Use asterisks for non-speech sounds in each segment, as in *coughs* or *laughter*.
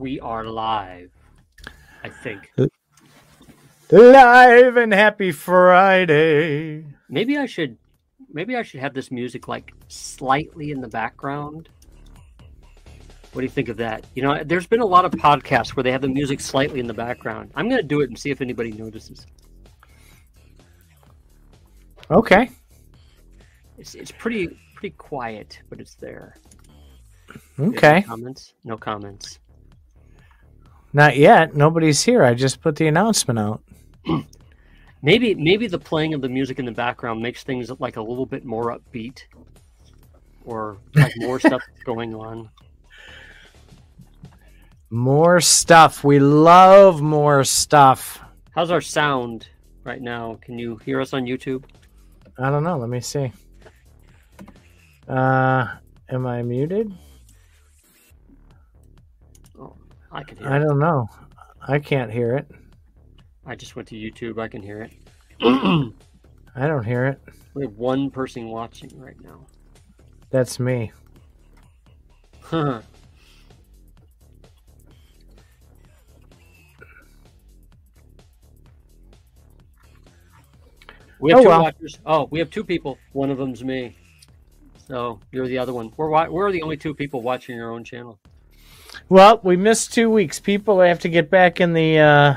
We are live. I think. Live and happy Friday. Maybe I should maybe I should have this music like slightly in the background. What do you think of that? You know, there's been a lot of podcasts where they have the music slightly in the background. I'm going to do it and see if anybody notices. Okay. It's it's pretty pretty quiet, but it's there. Okay. No comments? No comments. Not yet. Nobody's here. I just put the announcement out. *clears throat* Maybe maybe the playing of the music in the background makes things like a little bit more upbeat or like more *laughs* stuff going on. More stuff. We love more stuff. How's our sound right now? Can you hear us on YouTube? I don't know. Let me see. Uh, am I muted? I can hear I it. don't know. I can't hear it. I just went to YouTube. I can hear it. *clears throat* I don't hear it. *clears throat* we have one person watching right now. That's me. Huh. *laughs* We have Oh, two well. watchers. Oh, we have two people. One of them's me. So you're the other one. We're we're the only two people watching your own channel. Well, we missed two weeks. People have to get back in the uh,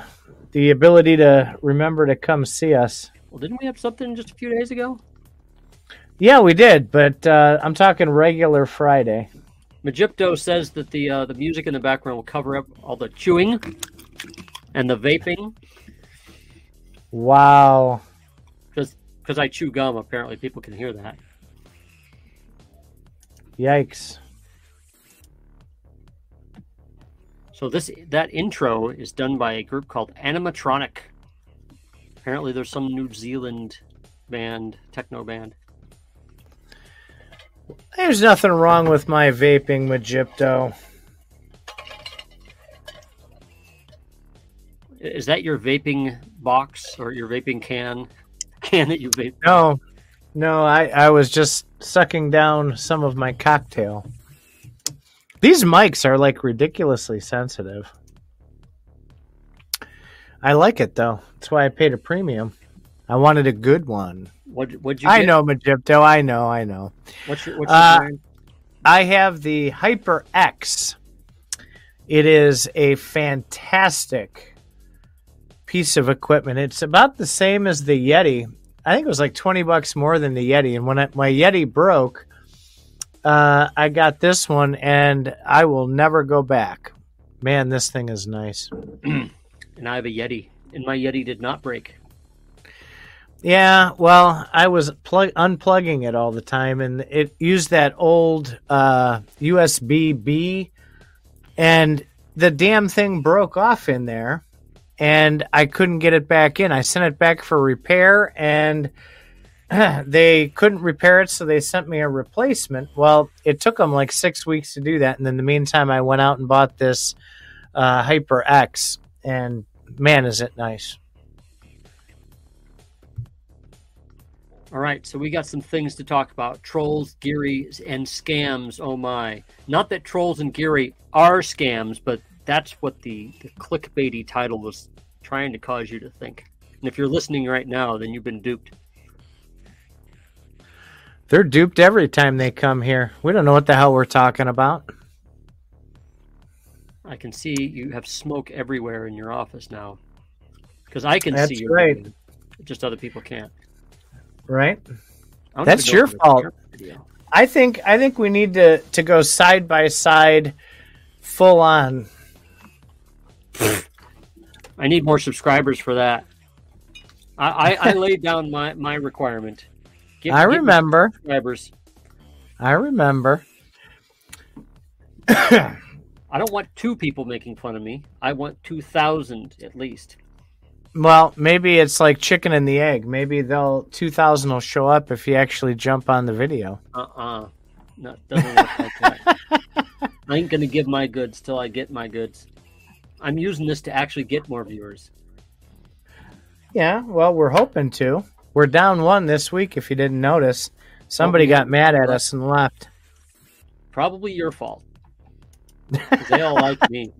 the ability to remember to come see us. Well, didn't we have something just a few days ago? Yeah, we did, but uh, I'm talking regular Friday. Magipto says that the uh, the music in the background will cover up all the chewing and the vaping Wow. because I chew gum. Apparently, people can hear that. Yikes. So this that intro is done by a group called Animatronic. Apparently, there's some New Zealand band, techno band. There's nothing wrong with my vaping, Magipto. Is that your vaping box or your vaping can? *laughs* Can that you vape? No, no, I, I was just sucking down some of my cocktail. These mics are like ridiculously sensitive. I like it though. That's why I paid a premium. I wanted a good one. What would you? I get? know, Magipto. I know, I know. What's your, what's your Uh, brand? I have the Hyper X. It is a fantastic piece of equipment. It's about the same as the Yeti. I think it was like 20 bucks more than the Yeti. And when I, my Yeti broke, uh, I got this one and I will never go back. Man, this thing is nice. *clears throat* And I have a Yeti, and my Yeti did not break. Yeah, well, I was plug- unplugging it all the time, and it used that old uh, USB B, and the damn thing broke off in there, and I couldn't get it back in. I sent it back for repair, and *clears throat* they couldn't repair it, so they sent me a replacement. Well, it took them like six weeks to do that, and in the meantime, I went out and bought this uh, Hyper X, and man, is it nice! All right, so we got some things to talk about: trolls, GYRI, and scams. Oh my! Not that trolls and GYRI are scams, but that's what the, the clickbaity title was trying to cause you to think. And if you're listening right now, then you've been duped. They're duped every time they come here. We don't know what the hell we're talking about. I can see you have smoke everywhere in your office now, because I can That's see you. right. Just other people can't. Right? That's your if it's a fault. I think I think we need to to go side by side full on. I need more subscribers for that. I, I, I laid down my, my requirement. Get- I get me remember. subscribers. I remember. I don't want two people making fun of me. I want two thousand at least. Well, maybe it's like chicken and the egg. Maybe they'll 2000 will show up if you actually jump on the video. Uh uh No, doesn't work like that. *laughs* I ain't gonna give my goods till I get my goods. I'm using this to actually get more viewers. Yeah, well, we're hoping to. We're down one this week if you didn't notice. Somebody got mad at us and left. Probably your fault. *laughs* they all like me.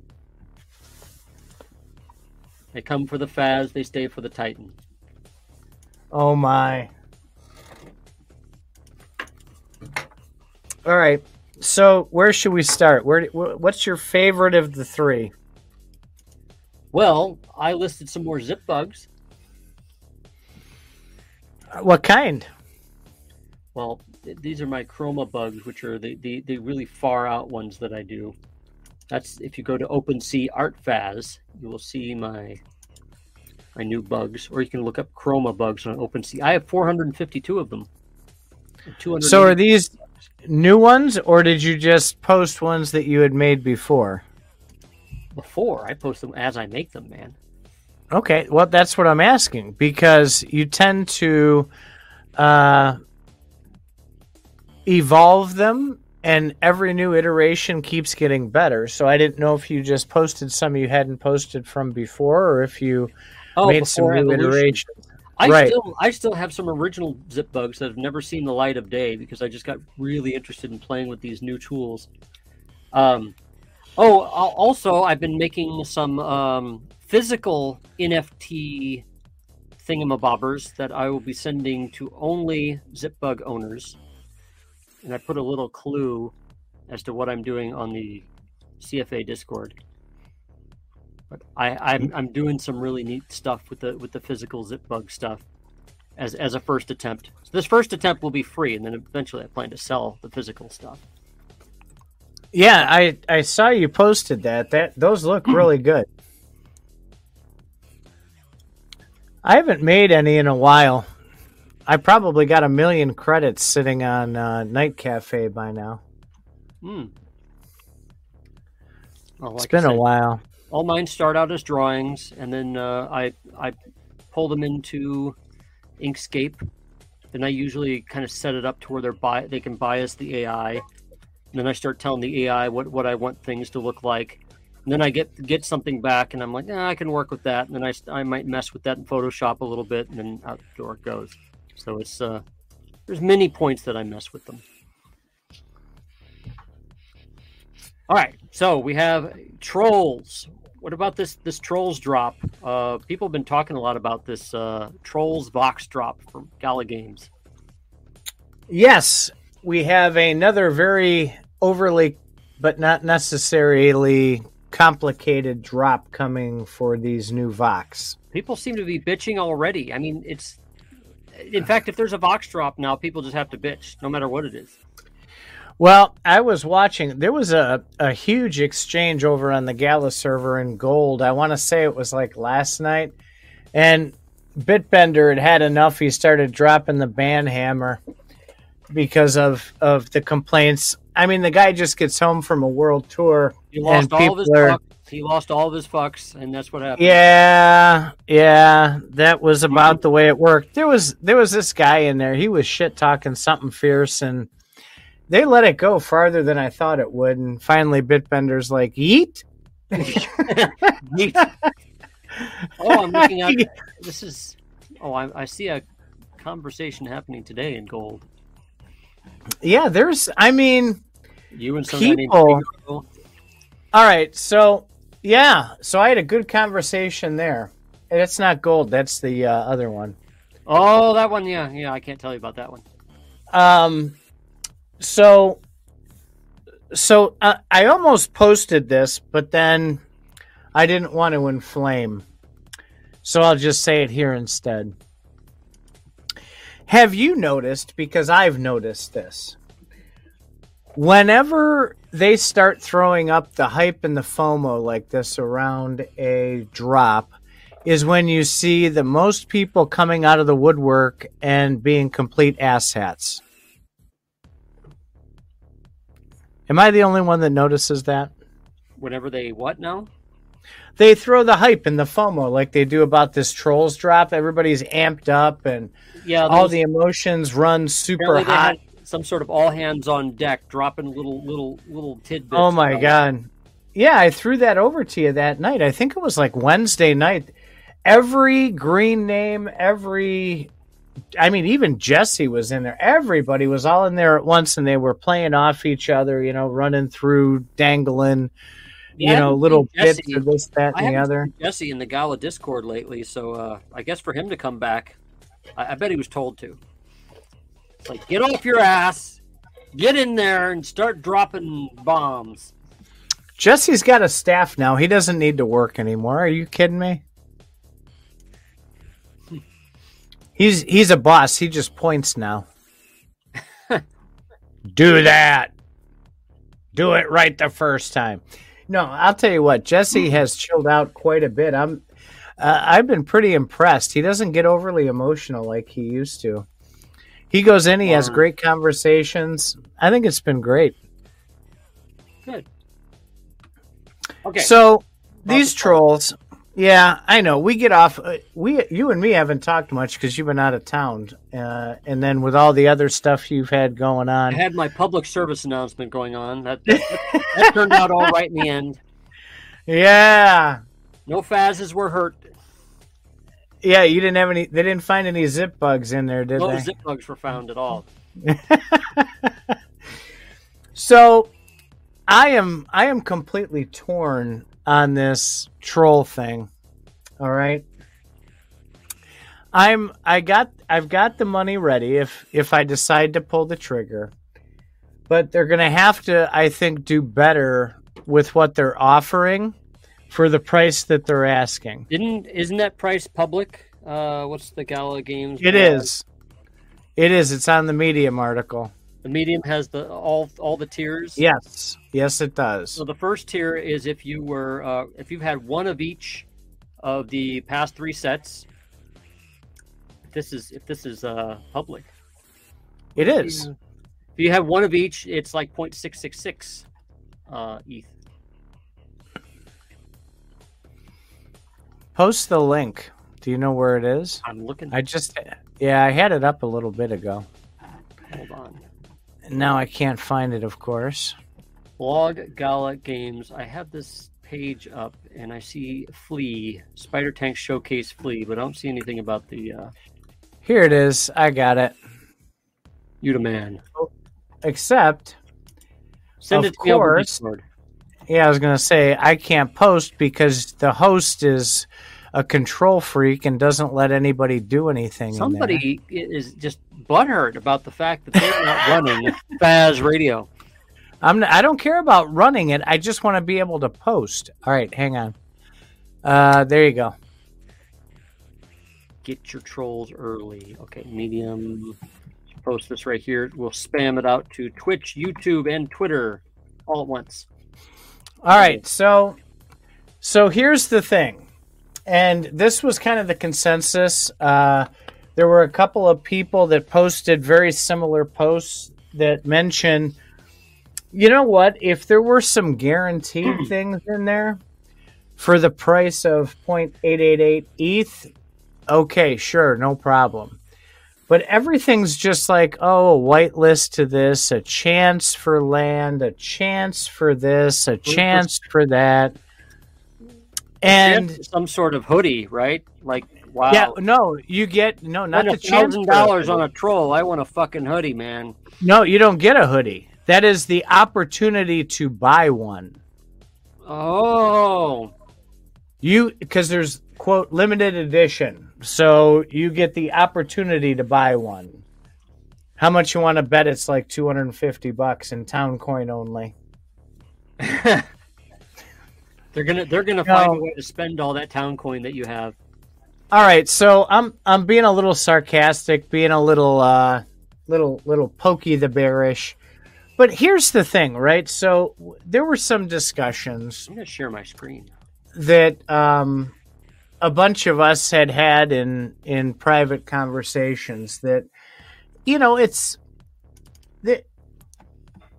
They come for the Faz, they stay for the Titan. Oh my. All right. So, where should we start? Where what's your favorite of the 3? Well, I listed some more zip bugs. What kind? Well, th- these are my chroma bugs, which are the, the, the really far out ones that I do. That's if you go to OpenSea ArtFaz, you will see my my new bugs, or you can look up chroma bugs on OpenSea. I have 452 of them. So are these new ones, or did you just post ones that you had made before? Before I post them as I make them, man. Okay, well that's what I'm asking because you tend to uh, evolve them and every new iteration keeps getting better. So I didn't know if you just posted some you hadn't posted from before, or if you oh, made some new evolution. iterations. I right. still I still have some original zip bugs that have never seen the light of day because I just got really interested in playing with these new tools. Um, oh, also I've been making some um, physical NFT thingamabobbers that I will be sending to only ZipBug owners and I put a little clue as to what I'm doing on the CFA Discord. But I, I'm I'm doing some really neat stuff with the with the physical zip bug stuff as as a first attempt. So this first attempt will be free, and then eventually I plan to sell the physical stuff. Yeah, I I saw you posted that. That those look *clears throat* really good. I haven't made any in a while. I probably got a million credits sitting on uh, Night Cafe by now. Hmm. Well, like it's been said, a while. All mine start out as drawings, and then uh, I I pull them into Inkscape. Then I usually kind of set it up to where they're bi- they can bias the AI. And then I start telling the AI what, what I want things to look like. And then I get get something back, and I'm like, I can work with that. And then I, I might mess with that in Photoshop a little bit, and then out the door it goes. So it's uh, there's many points that I mess with them. All right, so we have trolls. What about this this trolls drop? Uh, people have been talking a lot about this uh, trolls box drop from Gala Games. Yes, we have another very overly, but not necessarily complicated drop coming for these new Vox. People seem to be bitching already. I mean, it's in fact, if there's a Vox drop now, people just have to bitch, no matter what it is. Well, I was watching. There was a, a huge exchange over on the Gala server in gold. I want to say it was like last night. And Bitbender had had enough. He started dropping the ban hammer because of, of the complaints. I mean, the guy just gets home from a world tour. He lost all of his are, he lost all of his fucks, and that's what happened. Yeah, yeah, that was mm-hmm. about the way it worked. There was there was this guy in there. He was shit talking something fierce, and they let it go farther than I thought it would. And finally, Bitbender's like, "Yeet." *laughs* Yeet. *laughs* oh, I'm looking at this is. Oh, I, I see a conversation happening today in gold. Yeah, there's. I mean, you and people. All right, so yeah, so I had a good conversation there. That's not gold. That's the uh, other one. Oh, that one. Yeah, yeah. I can't tell you about that one. Um, so, so uh, I almost posted this, but then I didn't want to inflame, so I'll just say it here instead. Have you noticed? Because I've noticed this. Whenever they start throwing up the hype and the FOMO like this around a drop is when you see the most people coming out of the woodwork and being complete asshats. Am I the only one that notices that? Whenever they what now? They throw the hype and the FOMO like they do about this trolls drop. Everybody's amped up and yeah, all the emotions run super hot some sort of all hands on deck, dropping little little little tidbits. Oh my god! Yeah, I threw that over to you that night. I think it was like Wednesday night. Every green name, every I mean, even Jesse was in there. Everybody was all in there at once, and they were playing off each other. You know, running through, dangling. Yeah, you know, little bits of this, that, and the other. Jesse in the Gala Discord lately, so uh, I guess for him to come back, I, I bet he was told to. It's like, get off your ass, get in there, and start dropping bombs. Jesse's got a staff now. He doesn't need to work anymore. Are you kidding me? *laughs* He's he's a boss. He just points now. *laughs* Do that. Do it right the first time. No, I'll tell you what. Jesse has chilled out quite a bit. I'm uh, I've been pretty impressed. He doesn't get overly emotional like he used to. He goes in. He has great conversations. I think it's been great. Good. Okay. So these trolls, yeah, I know. We get off. uh, We, you and me haven't talked much because you've been out of town, uh, and then with all the other stuff you've had going I on. had my public service announcement going on. That, that, that turned out all right in the end. Yeah, No Fazes were hurt. yeah. You didn't have any. They didn't find any zip bugs in there, did No they? No zip bugs were found at all. *laughs* So, I am. I am completely torn on this troll thing. All right. I'm I got I've got the money ready if if I decide to pull the trigger. But they're going to have to I think do better with what they're offering for the price that they're asking. Didn't isn't that price public? Uh, what's the Gala Games? It uh, is. It is. It's on the Medium article. The medium has the all all the tiers. Yes. Yes it does. So the first tier is if you were uh, if you've had one of each of the past three sets. If this is if this is uh, public. It is. If you have one of each, it's like 0.666 uh, ETH. Post the link. Do you know where it is? I'm looking. I just yeah, I had it up a little bit ago. Hold on. Now I can't find it, of course. Blog Gala Games. I have this page up and I see Flea Spider Tank Showcase Flea, but I don't see anything about the uh, Here it is. I got it. Yuta Man. Except, Send Of it to course. Yeah, I was going to say I can't post because the host is a control freak and doesn't let anybody do anything. in there. Somebody is just butthurt about the fact that they're not running *laughs* Faz Radio. I'm I don't care about running it. I just want to be able to post. All right, hang on. Uh, there you go. Get your trolls early. Okay, medium. Post this right here. We'll spam it out to Twitch, YouTube, and Twitter all at once. All right, so so here's the thing, and this was kind of the consensus. Uh, there were a couple of people that posted very similar posts that mention, you know what? If there were some guaranteed *clears throat* things in there for the price of 0.888 ETH, okay, sure, no problem. But everything's just like, oh, a whitelist to this, a chance for land, a chance for this, a chance for that. And some sort of hoodie, right? Like, wow. yeah, no, you get no, not the chance. Thousand dollars on a troll. I want a fucking hoodie, man. No, you don't get a hoodie. That is the opportunity to buy one. Oh, You because there's quote limited edition, so you get the opportunity to buy one. How much you want to bet? It's like two hundred and fifty bucks in town coin only. *laughs* they're gonna they're gonna find a way to spend all that town coin that you have. All right, so I'm I'm being a little sarcastic, being a little uh little little pokey the bearish. But here's the thing, right? So w- there were some discussions I'm gonna share my screen. that um a bunch of us had had in in private conversations that you know, it's they,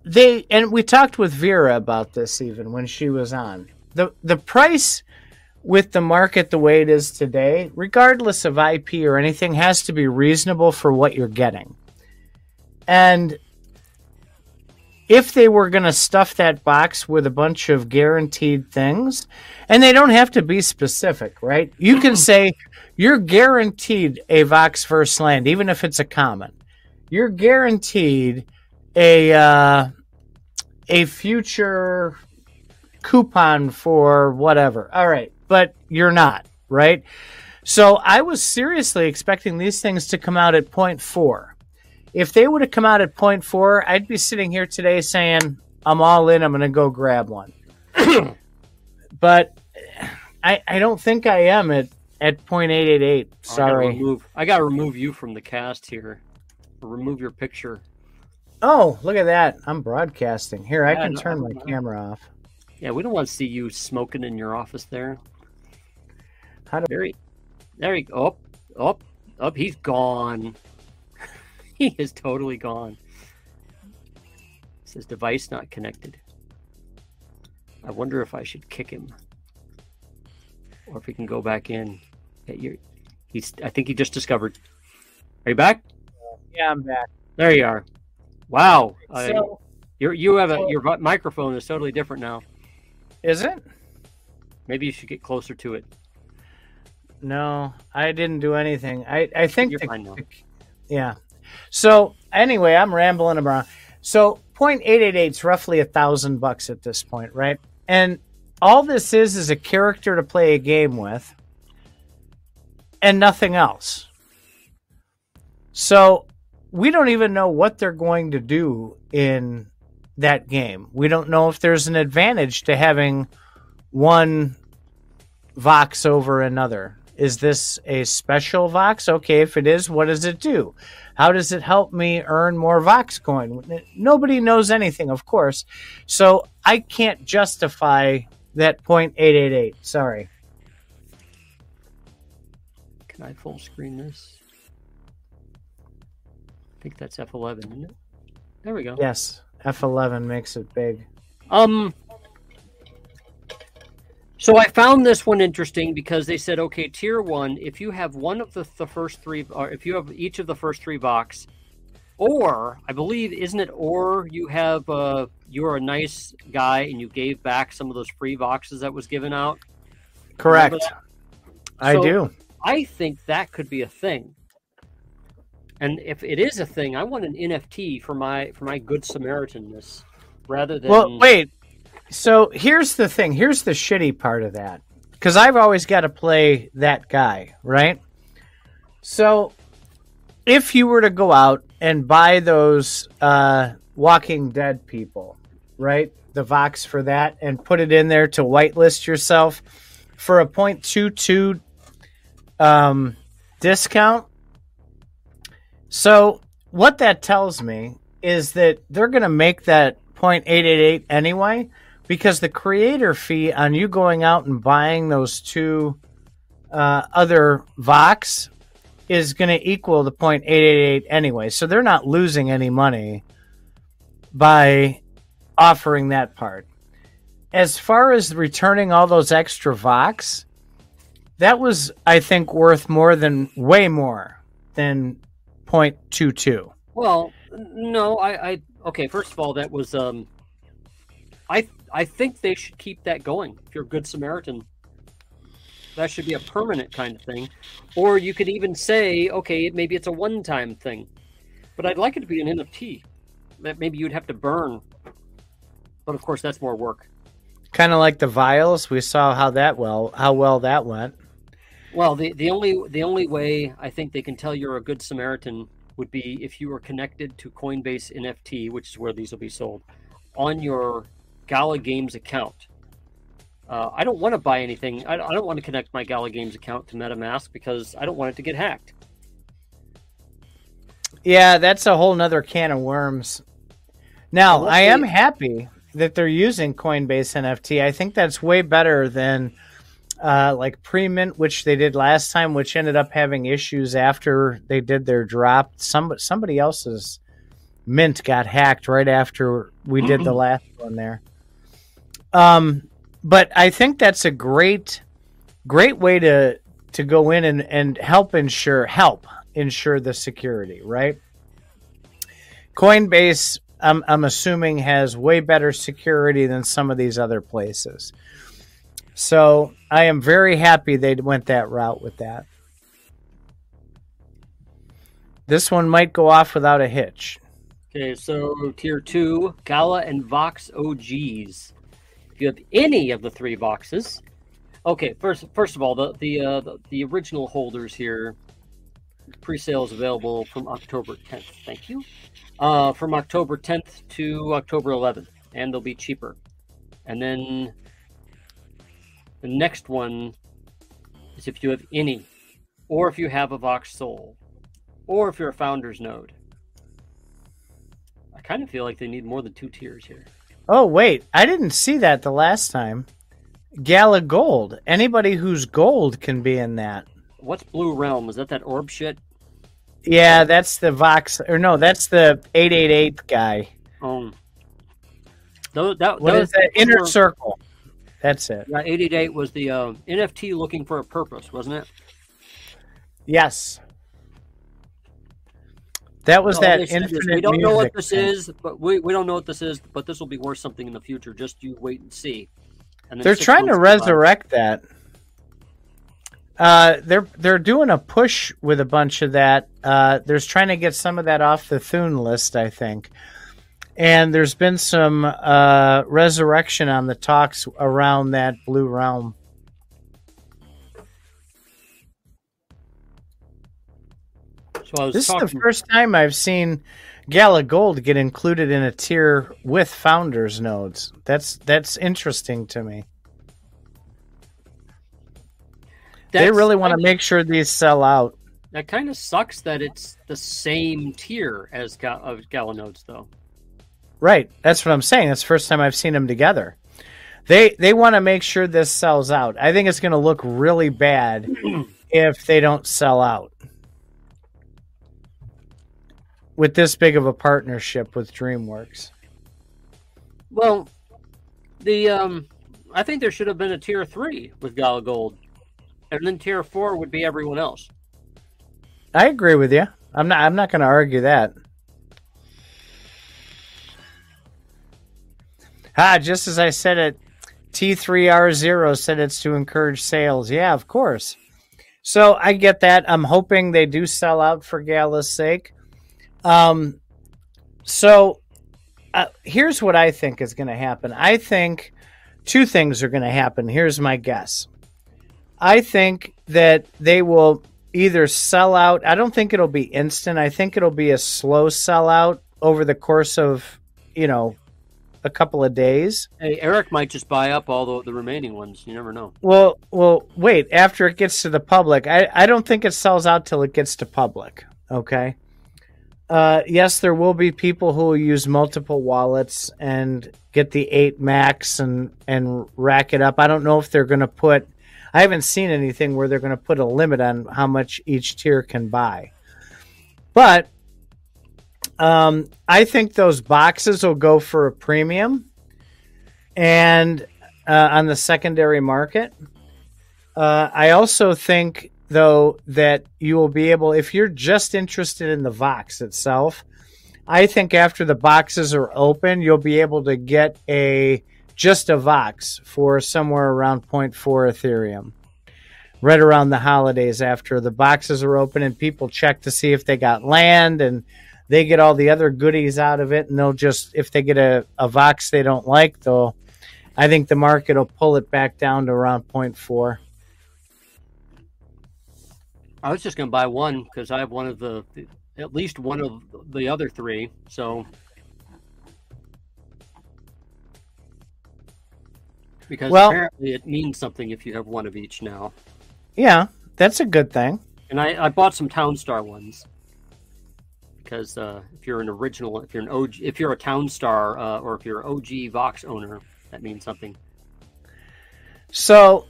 they and we talked with Vera about this even when she was on. The the price with the market the way it is today, regardless of IP or anything, has to be reasonable for what you're getting. And if they were going to stuff that box with a bunch of guaranteed things, and they don't have to be specific, right? You can *clears throat* say you're guaranteed a Vox Land, even if it's a common. You're guaranteed a uh, a future coupon for whatever. All right, but you're not, right? So I was seriously expecting these things to come out at point four. If they would have come out at point four, I'd be sitting here today saying, I'm all in, I'm going to go grab one. *clears throat* but I, I don't think I am at, at point eight eight eight. Sorry. I gotta, remove, I gotta remove you from the cast here. remove your picture. Oh, look at that. I'm broadcasting. Here, I can turn my camera off. Yeah, we don't want to see you smoking in your office there. How do Very, there he go. Up, up, up. He's gone. *laughs* he is totally gone. It says device not connected. I wonder if I should kick him, or if he can go back in. you he's. I think he just discovered. Are you back? Yeah, I'm back. There you are. Wow. So, uh, you you have a your microphone is totally different now. Is it? Maybe you should get closer to it. No, I didn't do anything. I I think You're the, fine now. yeah. So anyway, I'm rambling around. So point eight eight eight is roughly a thousand bucks at this point, right? And all this is is a character to play a game with, and nothing else. So we don't even know what they're going to do in that game. We don't know if there's an advantage to having one Vox over another. Is this a special Vox? Okay, if it is, what does it do? How does it help me earn more Vox coin? Nobody knows anything, of course. So I can't justify that 0.888. Sorry. Can I full screen this? I think that's F11, isn't it? There we go. Yes. F11 makes it big. Um, so I found this one interesting because they said, okay, tier one, if you have one of the, the first three, or if you have each of the first three Vox, or I believe, isn't it, or you have, uh, you're a nice guy and you gave back some of those free boxes that was given out. Correct. I so do. I think that could be a thing. And if it is a thing, I want an NFT for my for my good Samaritanness rather than. Well, wait. So here's the thing. Here's the shitty part of that, because I've always got to play that guy, right? So if you were to go out and buy those uh, Walking Dead people, right? The Vox for that, and put it in there to whitelist yourself for a 0.22 um, discount so what that tells me is that they're going to make that 0.888 anyway because the creator fee on you going out and buying those two uh, other Vox is going to equal the 0.888 anyway. So they're not losing any money by offering that part. As far as returning all those extra Vox, that was, I think, worth more than way more than 0.22. Well, no, I, I okay. First of all, that was um, I I think they should keep that going. If you're a good Samaritan, that should be a permanent kind of thing, or you could even say, okay, maybe it's a one-time thing, but I'd like it to be an NFT that maybe you'd have to burn. But of course, that's more work. Kind of like the vials. We saw how that well how well that went. Well, the, the only the only way I think they can tell you're a good Samaritan would be if you were connected to Coinbase NFT, which is where these will be sold, on your Gala Games account. Uh, I don't want to buy anything. I, I don't want to connect my Gala Games account to MetaMask because I don't want it to get hacked. Yeah, that's a whole nother can of worms. Now, I am happy that they're using Coinbase NFT. I think that's way better than uh, like pre-mint, which they did last time, which ended up having issues after they did their drop. Some somebody else's mint got hacked right after we did the *laughs* last one there. Um, but I think that's a great, great way to to go in and and help ensure help ensure the security, right? Coinbase, I'm I'm assuming has way better security than some of these other places. So I am very happy they went that route with that. This one might go off without a hitch. Okay, so tier two, Gala and Vox OGs. If you have any of the three boxes, okay. First, first of all, the the uh, the, the original holders here, pre-sale is available from October 10th. Thank you. Uh, from October 10th to October 11th, and they'll be cheaper. And then the next one is if you have any, or if you have a Vox Soul, or if you're a Founders node. I kind of feel like they need more than two tiers here. Oh wait, I didn't see that the last time. Gala Gold. Anybody who's gold can be in that. What's Blue Realm? Is that that orb shit? Yeah, that's the Vox or no, that's the 888 guy. Um, those, that, What those- is that? Inner were- Circle. That's it. Yeah, 888 was the uh, NFT looking for a purpose, wasn't it? Yes. That was No, that infinite We don't know what this is, but we, we don't know what this is, but this will be worth something in the future. Just you wait and see. And They're trying to months go by. resurrect that. Uh, they're they're doing a push with a bunch of that. Uh, there's trying to get some of that off the Thune list, I think. And there's been some uh, resurrection on the talks around that blue realm. So I was This talking, is the first time I've seen Gala Gold get included in a tier with founders nodes. That's that's interesting to me. they really want to make sure these sell out. That kind of sucks that it's the same tier as Ga- of Galanodes, though. Right. That's what I'm saying. That's the first time I've seen them together. They they want to make sure this sells out. I think it's going to look really bad *clears throat* if they don't sell out. With this big of a partnership with DreamWorks. Well, the um, I think there should have been a tier three with Gala Gold, and then tier four would be everyone else. I agree with you. I'm not I'm not going to argue that. Ah, just as I said it, T3R0 said it's to encourage sales. Yeah, of course. So I get that. I'm hoping they do sell out for Gala's sake. Um, so uh, here's what I think is going to happen. I think two things are going to happen. Here's my guess. I think that they will either sell out. I don't think it'll be instant. I think it'll be a slow sellout over the course of, you know, a couple of days. Hey, Eric might just buy up all the, the remaining ones. You never know. Well, well, wait. After it gets to the public, I, I don't think it sells out till it gets to public. Okay. Uh, yes, there will be people who will use multiple wallets and get the eight max and and rack it up. I don't know if they're going to put. I haven't seen anything where they're going to put a limit on how much each tier can buy. But um, I think those boxes will go for a premium, and uh, on the secondary market. Uh, I also think, though, that you will be able, if you're just interested in the Vox itself, I think after the boxes are open, you'll be able to get a just a Vox for somewhere around 0.4 Ethereum. Right around the holidays, after the boxes are open and people check to see if they got land and they get all the other goodies out of it, and they'll just, if they get a, a Vox they don't like, they'll I think the market will pull it back down to around 0.4. I was just going to buy one because I have one of the, at least one of the other three. So, because Well- apparently it means something if you have one of each now. Yeah, that's a good thing. And I, I bought some Townstar ones because uh, if you're an original, if you're an OG, if you're a Townstar uh, or if you're an OG Vox owner, that means something. So,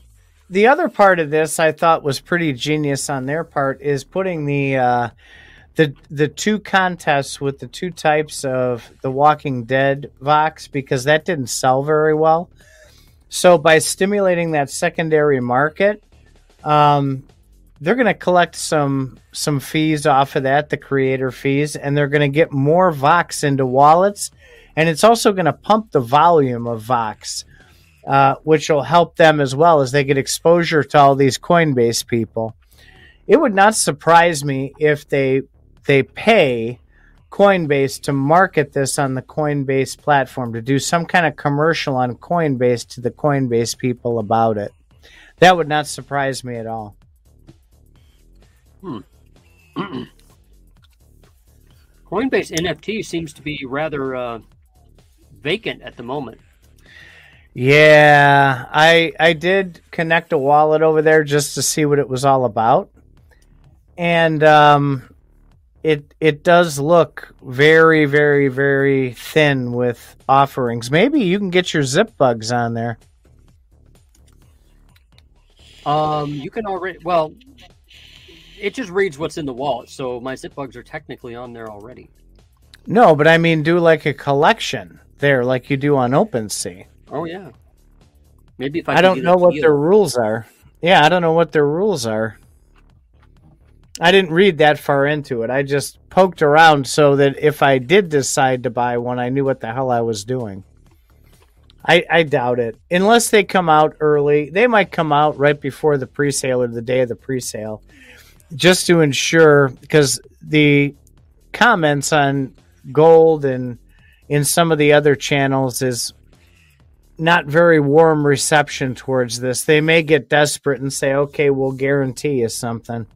the other part of this I thought was pretty genius on their part is putting the uh, the the two contests with the two types of the Walking Dead Vox because that didn't sell very well. So by stimulating that secondary market, um, they're going to collect some some fees off of that, the creator fees, and they're going to get more Vox into wallets and it's also going to pump the volume of Vox, uh, which will help them as well as they get exposure to all these Coinbase people. It would not surprise me if they they pay Coinbase to market this on the Coinbase platform to do some kind of commercial on Coinbase to the Coinbase people about it. That would not surprise me at all. Hmm. *clears throat* Coinbase NFT seems to be rather uh, vacant at the moment. Yeah, I I did connect a wallet over there just to see what it was all about, and um, it it does look very very very thin with offerings. Maybe you can get your zip bugs on there. Um, you can already well, it just reads what's in the wallet, so my zip bugs are technically on there already. No, but I mean, do like a collection there, like you do on OpenSea. Oh yeah. Maybe if I, I don't know what their rules are. Yeah, I don't know what their rules are. I didn't read that far into it. I just poked around so that if I did decide to buy one, I knew what the hell I was doing. I, I doubt it. Unless they come out early. They might come out right before the presale or the day of the presale. Just to ensure because the comments on gold and in some of the other channels is not very warm reception towards this. They may get desperate and say, "Okay, we'll guarantee you something."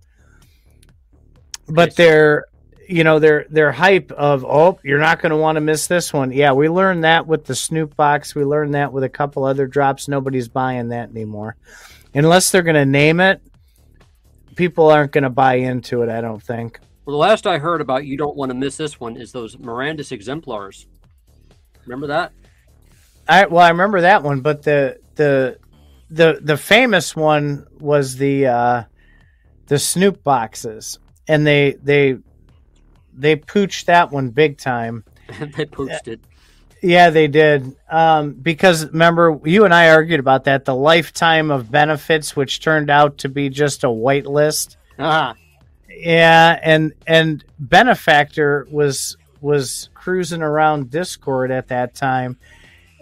But they're you know their their hype of oh you're not going to want to miss this one. Yeah we learned that with the snoop box. We learned that with a couple other drops. Nobody's buying that anymore. Unless they're going to name it people aren't going to buy into it i don't think. Well the last i heard about you don't want to miss this one is those Mirandus exemplars. Remember that i well i remember that one but the the the the famous one was the uh the snoop boxes and they they they pooched that one big time. *laughs* they pooched it. Yeah, they did. Um, because remember, you and I argued about that the lifetime of benefits, which turned out to be just a whitelist. Ah. Yeah, and and benefactor was was cruising around Discord at that time,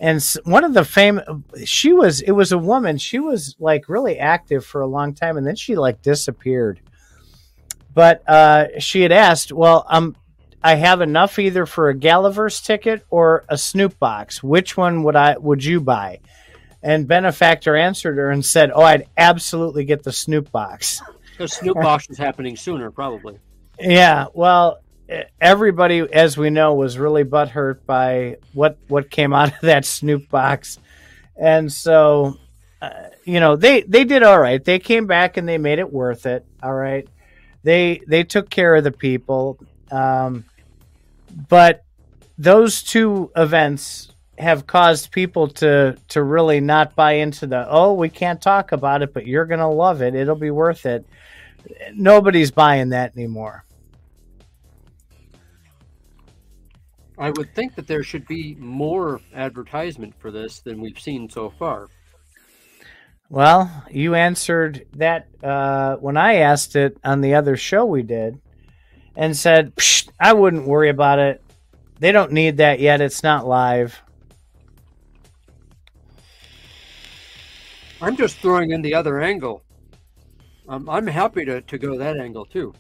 and one of the famous she was it was a woman. She was like really active for a long time, and then she like disappeared. But uh, she had asked, "Well, um, I have enough either for a Galaverse ticket or a Snoop box. Which one would I would you buy?" And benefactor answered her and said, "Oh, I'd absolutely get the Snoop box." Because Snoop box is happening sooner, probably. *laughs* Yeah, well, everybody, as we know, was really butthurt by what what came out of that Snoop box, and so uh, you know they they did all right. They came back and they made it worth it. All right, they they took care of the people, um, but those two events have caused people to to really not buy into the oh we can't talk about it but you're gonna love it. It'll be worth it. Nobody's buying that anymore i would think that there should be more advertisement for this than we've seen so far well, you answered that uh, when I asked it on the other show we did and said, I wouldn't worry about it. They don't need that yet. It's not live. I'm just throwing in the other angle. Um, I'm happy to, to go that angle too.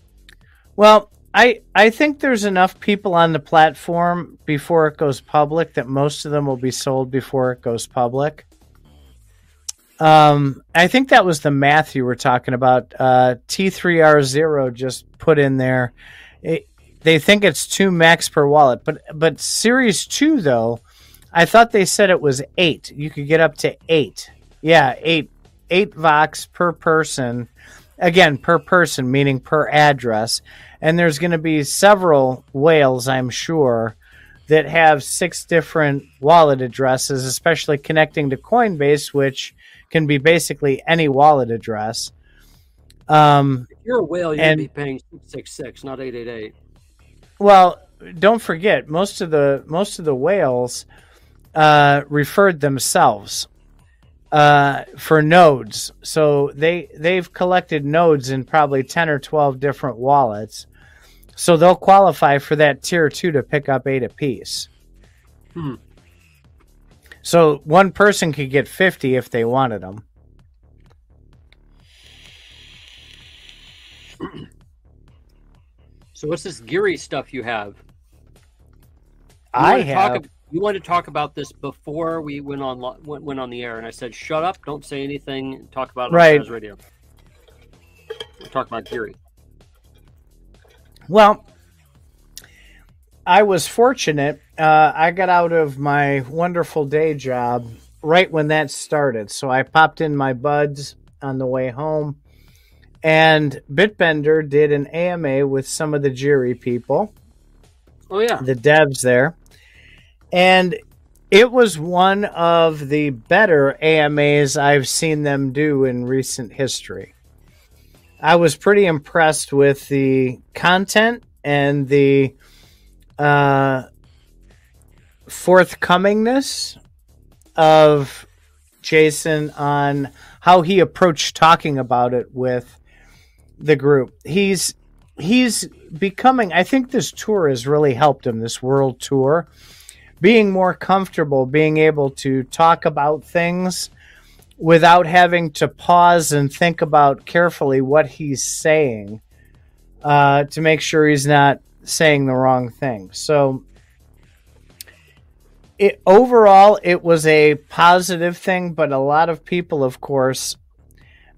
Well, I I think there's enough people on the platform before it goes public that most of them will be sold before it goes public. Um, I think that was the math you were talking about. Uh, T3R0 just put in there. It, they think it's two max per wallet, but but Series Two though, I thought they said it was eight. You could get up to eight. Yeah, eight eight vox per person. Again, per person, meaning per address. And there's going to be several whales, I'm sure, that have six different wallet addresses, especially connecting to Coinbase, which can be basically any wallet address. Um, if you're a whale, you're and, be paying six six six, not eight eight eight. Well, don't forget most of the most of the whales uh, referred themselves uh, for nodes, so they they've collected nodes in probably ten or twelve different wallets, so they'll qualify for that tier two to pick up eight apiece. Hmm. So one person could get 50 if they wanted them. So what's this GYRI stuff you have? You I have. Talk, you wanted to talk about this before we went on went, went on the air, and I said, "Shut up! Don't say anything. Talk about it Right. on Radio." We're talking about GYRI. Well, I was fortunate. Uh, I got out of my wonderful day job right when that started. So I popped in my buds on the way home. And Bitbender did an AMA with some of the GYRI people, Oh yeah, the devs there. And it was one of the better AMAs I've seen them do in recent history. I was pretty impressed with the content and the uh, forthcomingness of Jason on how he approached talking about it with the group. He's he's becoming I think this tour has really helped him this world tour being more comfortable being able to talk about things without having to pause and think about carefully what he's saying uh, to make sure he's not saying the wrong thing. So, it, overall, it was a positive thing, but a lot of people, of course,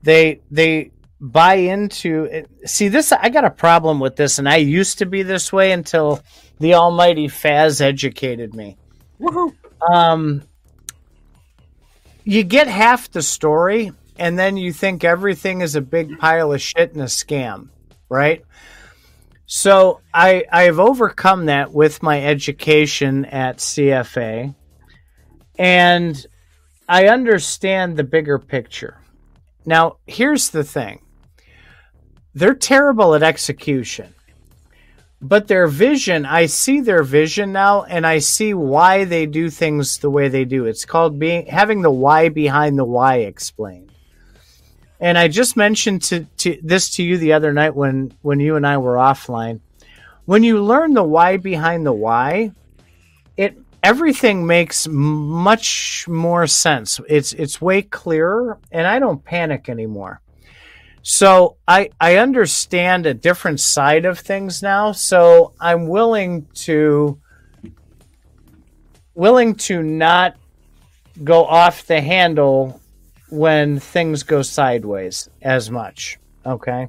they they buy into it. See, this I got a problem with this, and I used to be this way until the almighty Faz educated me woohoo! um, you get half the story and then you think everything is a big pile of shit and a scam, right? So I I've overcome that with my education at CFA and I understand the bigger picture. Now, here's the thing. They're terrible at execution. But their vision, I see their vision now and I see why they do things the way they do. It's called being having the why behind the why explained. And I just mentioned to, to this to you the other night when when you and I were offline. When you learn the why behind the why, it everything makes much more sense. It's it's way clearer and I don't panic anymore. So I I understand a different side of things now. So I'm willing to willing to not go off the handle when things go sideways as much. Okay.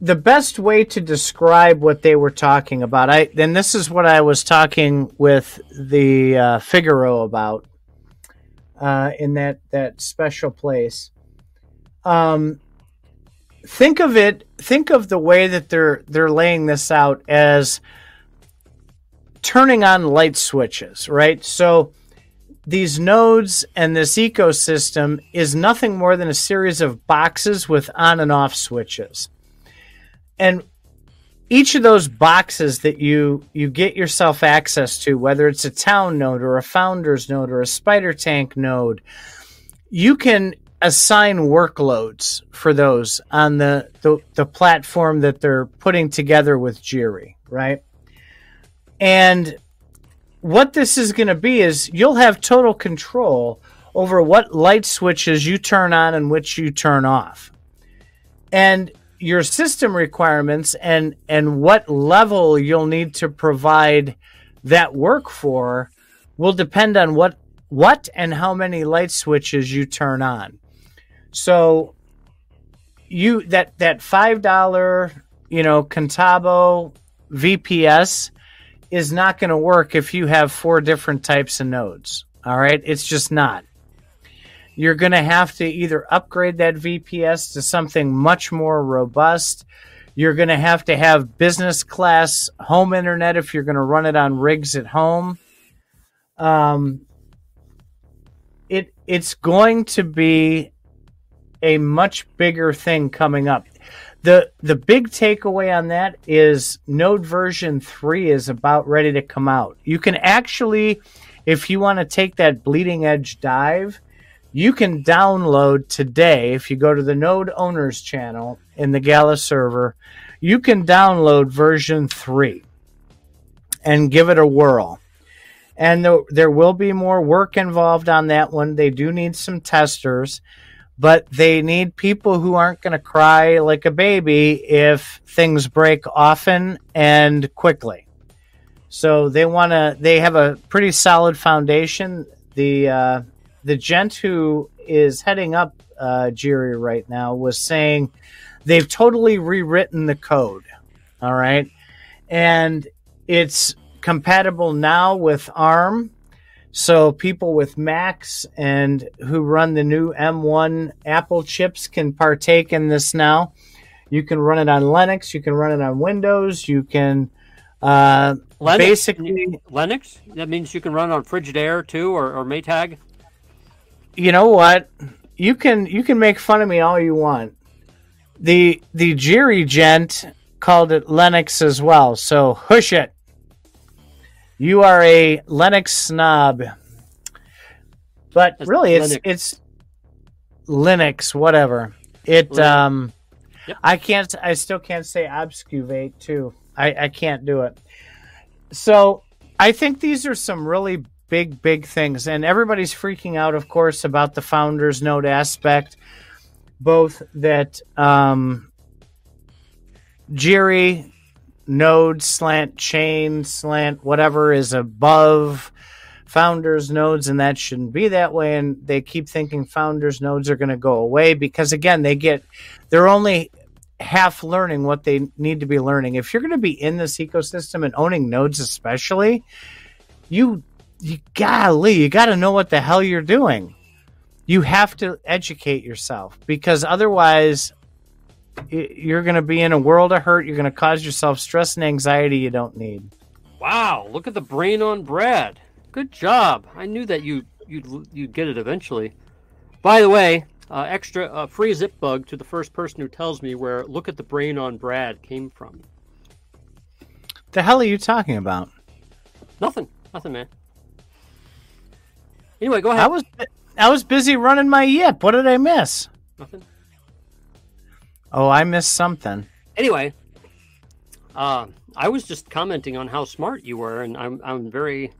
The best way to describe what they were talking about, I then this is what I was talking with the uh, Figaro about uh, in that that special place. Um, think of it. Think of the way that they're they're laying this out as turning on light switches, right? So these nodes and this ecosystem is nothing more than a series of boxes with on and off switches. And each of those boxes that you you get yourself access to, whether it's a town node or a founders node or a spider tank node, you can assign workloads for those on the, the, the platform that they're putting together with GYRI, right? And what this is going to be is you'll have total control over what light switches you turn on and which you turn off. And your system requirements and and what level you'll need to provide that work for will depend on what what and how many light switches you turn on. So you that that five dollar you know Contabo VPS is not going to work if you have four different types of nodes. All right, it's just not. You're going to have to either upgrade that VPS to something much more robust. You're going to have to have business class home internet if you're going to run it on rigs at home. Um, it it's going to be a much bigger thing coming up. The the big takeaway on that is Node version 3 is about ready to come out. You can actually if you want to take that bleeding edge dive, you can download today if you go to the Node owners channel in the Gala server, you can download version 3. and give it a whirl. And the, there will be more work involved on that one. They do need some testers, but they need people who aren't going to cry like a baby if things break often and quickly. So they want to. They have a pretty solid foundation. The uh, the gent who is heading up uh, GYRI right now was saying they've totally rewritten the code. All right, and it's compatible now with ARM. So people with Macs and who run the new M1 Apple chips can partake in this now. You can run it on Linux. You can run it on Windows. You can uh, Linux, basically Linux. That means you can run on Frigidaire too, or, or Maytag. you know what? You can you can make fun of me all you want. The the GYRI gent called it Linux as well. So hush it. You are a Linux snob. But That's really it's Linux. it's Linux whatever. It Linux. um Yep. I can't I still can't say obscuvate too. I I can't do it. So, I think these are some really big, big things. And everybody's freaking out, of course, about the founders node aspect, both that um, GYRI node slant chain slant whatever is above founders nodes and that shouldn't be that way. And they keep thinking founders nodes are going to go away because again they get they're only half learning what they need to be learning. If you're going to be in this ecosystem and owning nodes especially you you golly you got to know what the hell you're doing. You have to educate yourself because otherwise you're going to be in a world of hurt you're going to cause yourself stress and anxiety you don't need Wow, look at the brain on Brad. Good job. I knew that you you'd you'd get it eventually. By the way, uh, extra uh, free zip bug to the first person who tells me where "Look at the brain on Brad" came from. the hell are you talking about Nothing, nothing, man. Anyway, go ahead. i was i was busy running my yip what did i miss Nothing. Oh i missed something Anyway, uh, I was just commenting on how smart you were, and I'm I'm very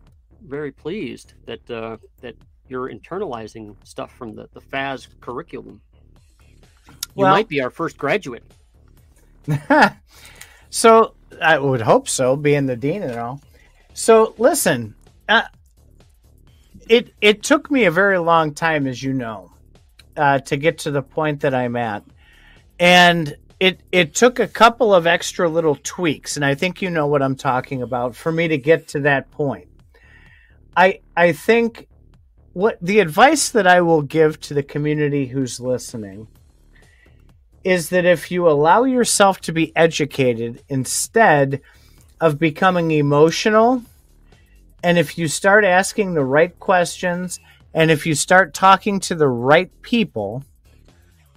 very pleased that uh, that you're internalizing stuff from the the Faz curriculum. You Well- might be our first graduate. *laughs* so I would hope so, being the dean and all. So listen, uh, it it took me a very long time, as you know, uh, to get to the point that I'm at, and it it took a couple of extra little tweaks, and I think you know what I'm talking about for me to get to that point. I I think what the advice that I will give to the community who's listening is that if you allow yourself to be educated instead of becoming emotional, and if you start asking the right questions, and if you start talking to the right people,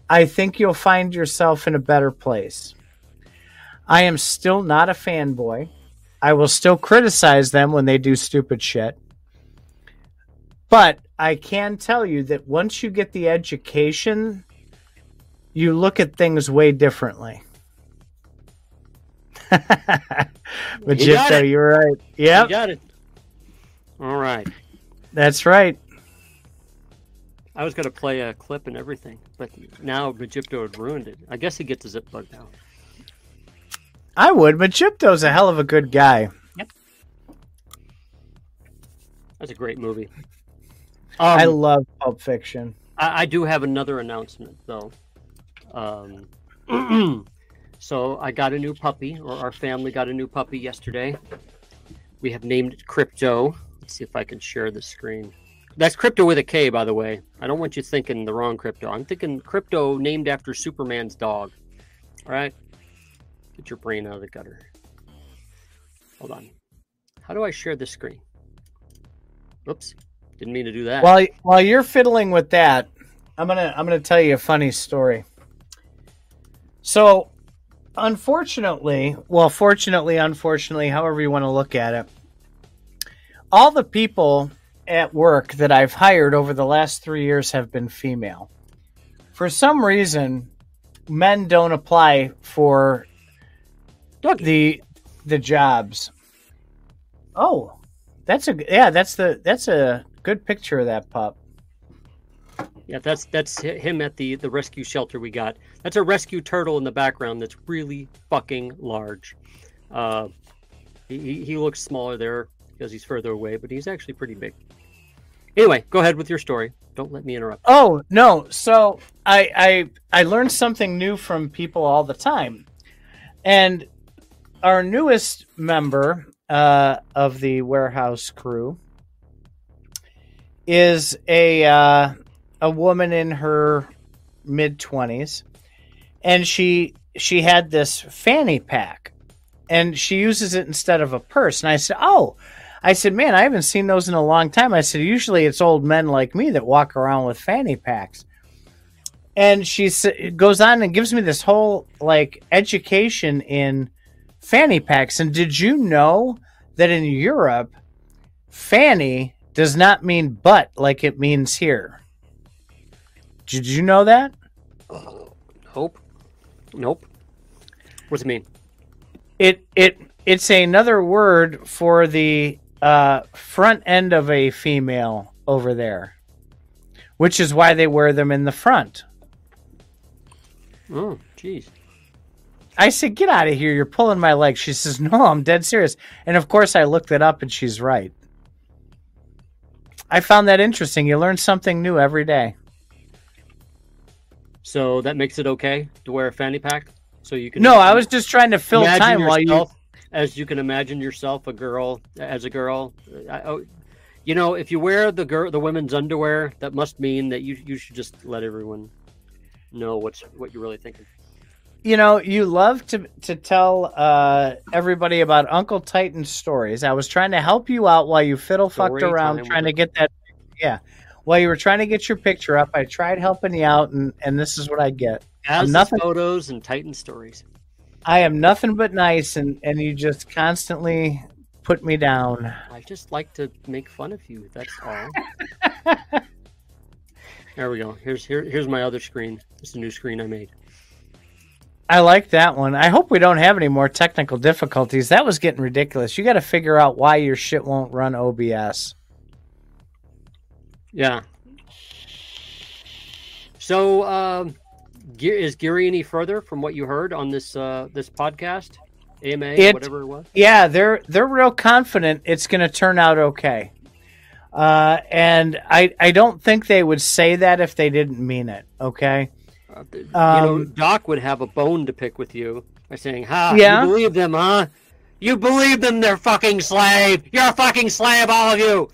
I think you'll find yourself in a better place. I am still not a fanboy. I will still criticize them when they do stupid shit. But I can tell you that once you get the education you look at things way differently. *laughs* Magipto, it. you're right. You got it. All right. that's right. I was going to play a clip and everything, but now Magipto had ruined it. I guess he gets a zip bug now. I would. Magipto's a hell of a good guy. Yep. That's a great movie. I Um, love Pulp Fiction. I, I do have another announcement though. Um, *clears throat* so I got a new puppy, or our family got a new puppy yesterday. We have named it Krypto. Let's see if I can share the screen. That's Krypto with a K, by the way. I don't want you thinking the wrong Crypto. I'm thinking Krypto named after Superman's dog. All right, get your brain out of the gutter. Hold on. How do I share the screen? Oops, didn't mean to do that. While while you're fiddling with that, I'm gonna I'm gonna tell you a funny story. So, unfortunately, well, fortunately, unfortunately, however you want to look at it, all the people at work that I've hired over the last three years have been female. For some reason, men don't apply for the the jobs. Oh, that's a yeah. That's the that's a good picture of that pup. Yeah, that's that's him at the the rescue shelter we got. That's a rescue turtle in the background that's really fucking large. Uh, he he looks smaller there because he's further away, but he's actually pretty big. Anyway, go ahead with your story. Don't let me interrupt. Oh no! So I I I learned something new from people all the time, and our newest member uh, of the warehouse crew is a uh, a woman in her mid twenties, and she she had this fanny pack, and she uses it instead of a purse. And I said, "Oh." I said, man, I haven't seen those in a long time. I said, usually it's old men like me that walk around with fanny packs. And she goes on and gives me this whole like education in fanny packs. And did you know that in Europe, fanny does not mean butt like it means here? Did you know that? Nope. Nope. What's it mean? It it it's another word for the uh, front end of a female over there, which is why they wear them in the front. Oh, jeez. I said, "Get out of here! You're pulling my leg." She says, "No, I'm dead serious." And of course, I looked it up, and she's right. I found that interesting. You learn something new every day. So that makes it okay to wear a fanny pack, so you can. No, I was just trying to fill time while you as you can imagine yourself a girl as a girl. I, oh, you know, if you wear the girl the women's underwear, that must mean that you you should just let everyone know what's what you're really thinking. You know, you love to to tell uh, everybody about Uncle Titan's stories. I was trying to help you out while you fiddle fucked around trying to get that. Yeah, while you were trying to get your picture up, I tried helping you out, and and this is what I get. As nothing photos and Titan stories. I am nothing but nice, and and you just constantly put me down. I just like to make fun of you. That's all. *laughs* there we go. Here's here here's my other screen. It's a new screen I made. I like that one. I hope we don't have any more technical difficulties. That was getting ridiculous. You got to figure out why your shit won't run OBS. Yeah. So, um, is GYRI any further from what you heard on this uh, this podcast? AMA, it, whatever it was. Yeah, they're they're real confident it's going to turn out okay. Uh, and I I don't think they would say that if they didn't mean it. Okay. Uh, you um, know, Doc would have a bone to pick with you by saying, "Ha, yeah? you believe them, huh? You believe them? They're fucking slave. You're a fucking slave, all of you."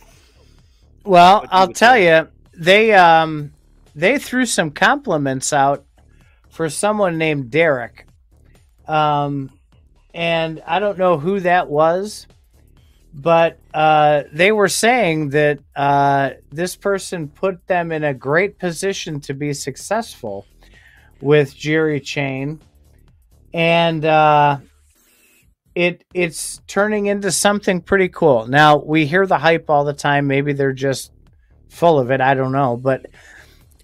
Well, I'll tell say. you, they um they threw some compliments out for someone named Derek. Um, and I don't know who that was, but uh, they were saying that uh, this person put them in a great position to be successful with GYRI Chain, and uh, it it's turning into something pretty cool. Now we hear the hype all the time. Maybe they're just full of it. I don't know, but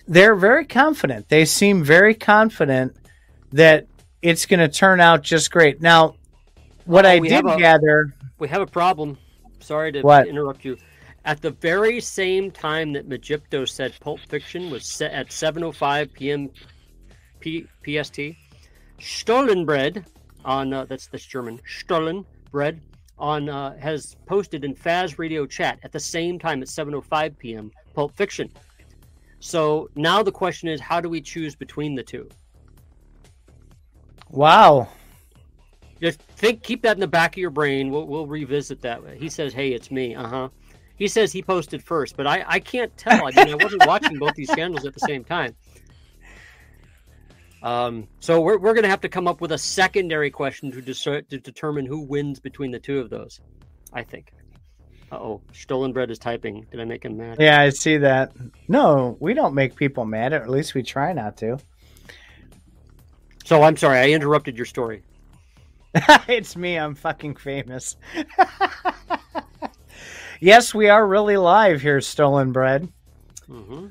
they're very confident. They seem very confident that it's going to turn out just great. Now, what oh, I did a, gather, we have a problem. Sorry to what? interrupt you. At the very same time that Magipto said Pulp Fiction was set at 7:05 p.m. P- PST, Stolen Bread on uh, that's that's German Stolen Bread on uh, has posted in Faz Radio chat at the same time at 7:05 p.m. Pulp Fiction. So now the question is, how do we choose between the two? Wow. Just think, keep that in the back of your brain. We'll, we'll revisit that. He says, "Hey, it's me." Uh huh. He says he posted first, but I, I can't tell. I mean, I wasn't watching both these channels at the same time. Um, so we're, we're going to have to come up with a secondary question to, dis- to determine who wins between the two of those. I think oh, stolen bread is typing. Did I make him mad? Yeah, I see that. No, we don't make people mad, or at least we try not to. So I'm sorry, I interrupted your story. *laughs* it's me. I'm fucking famous. *laughs* yes, we are really live here, Stolen Bread. Mm-hmm.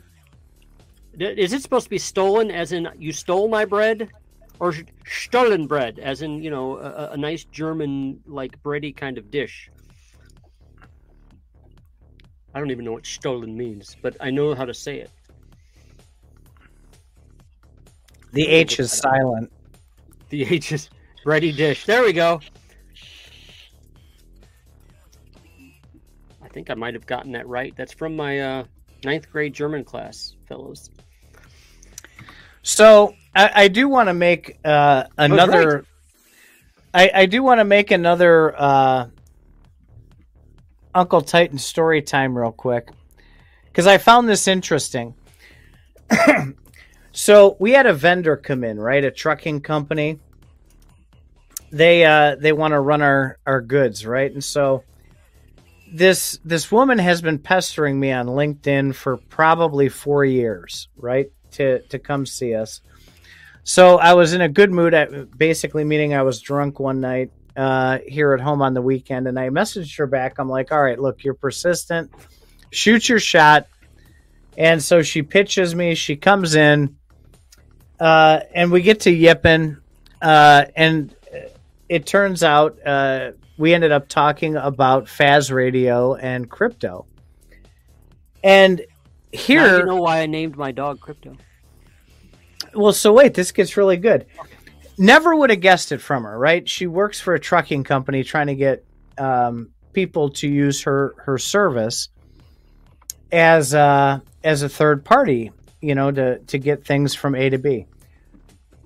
Is it supposed to be stolen, as in you stole my bread, or stolen bread, as in you know a, a nice German like bready kind of dish? I don't even know what Stollen means, but I know how to say it. The H is silent. The H is ready dish. There we go. I think I might have gotten that right. That's from my uh, ninth grade German class, fellows. So I, I do want to make uh, another. I, I do want to make another uh, Uncle Titan story time real quick because I found this interesting. *clears throat* so we had a vendor come in, right? A trucking company. They uh, they want to run our our goods, right? And so this this woman has been pestering me on LinkedIn for probably four years, right? To to come see us. So I was in a good mood at basically meaning I was drunk one night uh, here at home on the weekend, and I messaged her back. I'm like, "All right, look, you're persistent. Shoot your shot." And so she pitches me. She comes in, uh, and we get to yipping, uh, and it turns out uh, we ended up talking about Faz Radio and crypto. And here, now you know why I named my dog Crypto. Well, so wait, this gets really good. Never would have guessed it from her, right? She works for a trucking company trying to get um, people to use her her service as a, as a third party, you know, to to get things from A to B.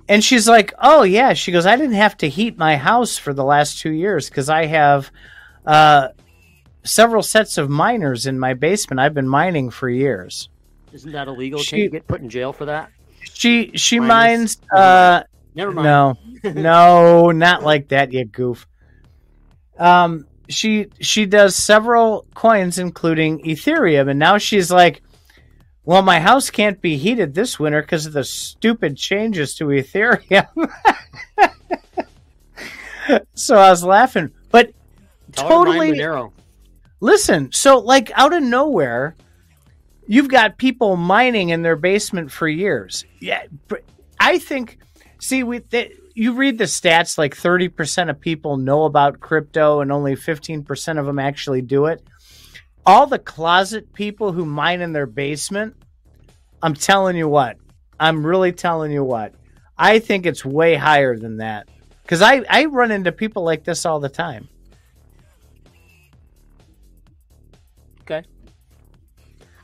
And she's like, "Oh yeah," she goes, "I didn't have to heat my house for the last two years because I have uh, several sets of miners in my basement. I've been mining for years." Isn't that illegal? She, Can you get put in jail for that? She she Minus, mines. Uh, Never mind. No, *laughs* no, not like that, you goof. Um, she she does several coins, including Ethereum, and now she's like, "Well, my house can't be heated this winter because of the stupid changes to Ethereum." *laughs* so I was laughing, but Tell totally. Listen, so like out of nowhere, you've got people mining in their basement for years. Yeah, I think See, we you read the stats like 30% of people know about crypto and only 15% of them actually do it. All the closet people who mine in their basement, I'm telling you what. I'm really telling you what. I think it's way higher than that. Cuz I I run into people like this all the time. Okay.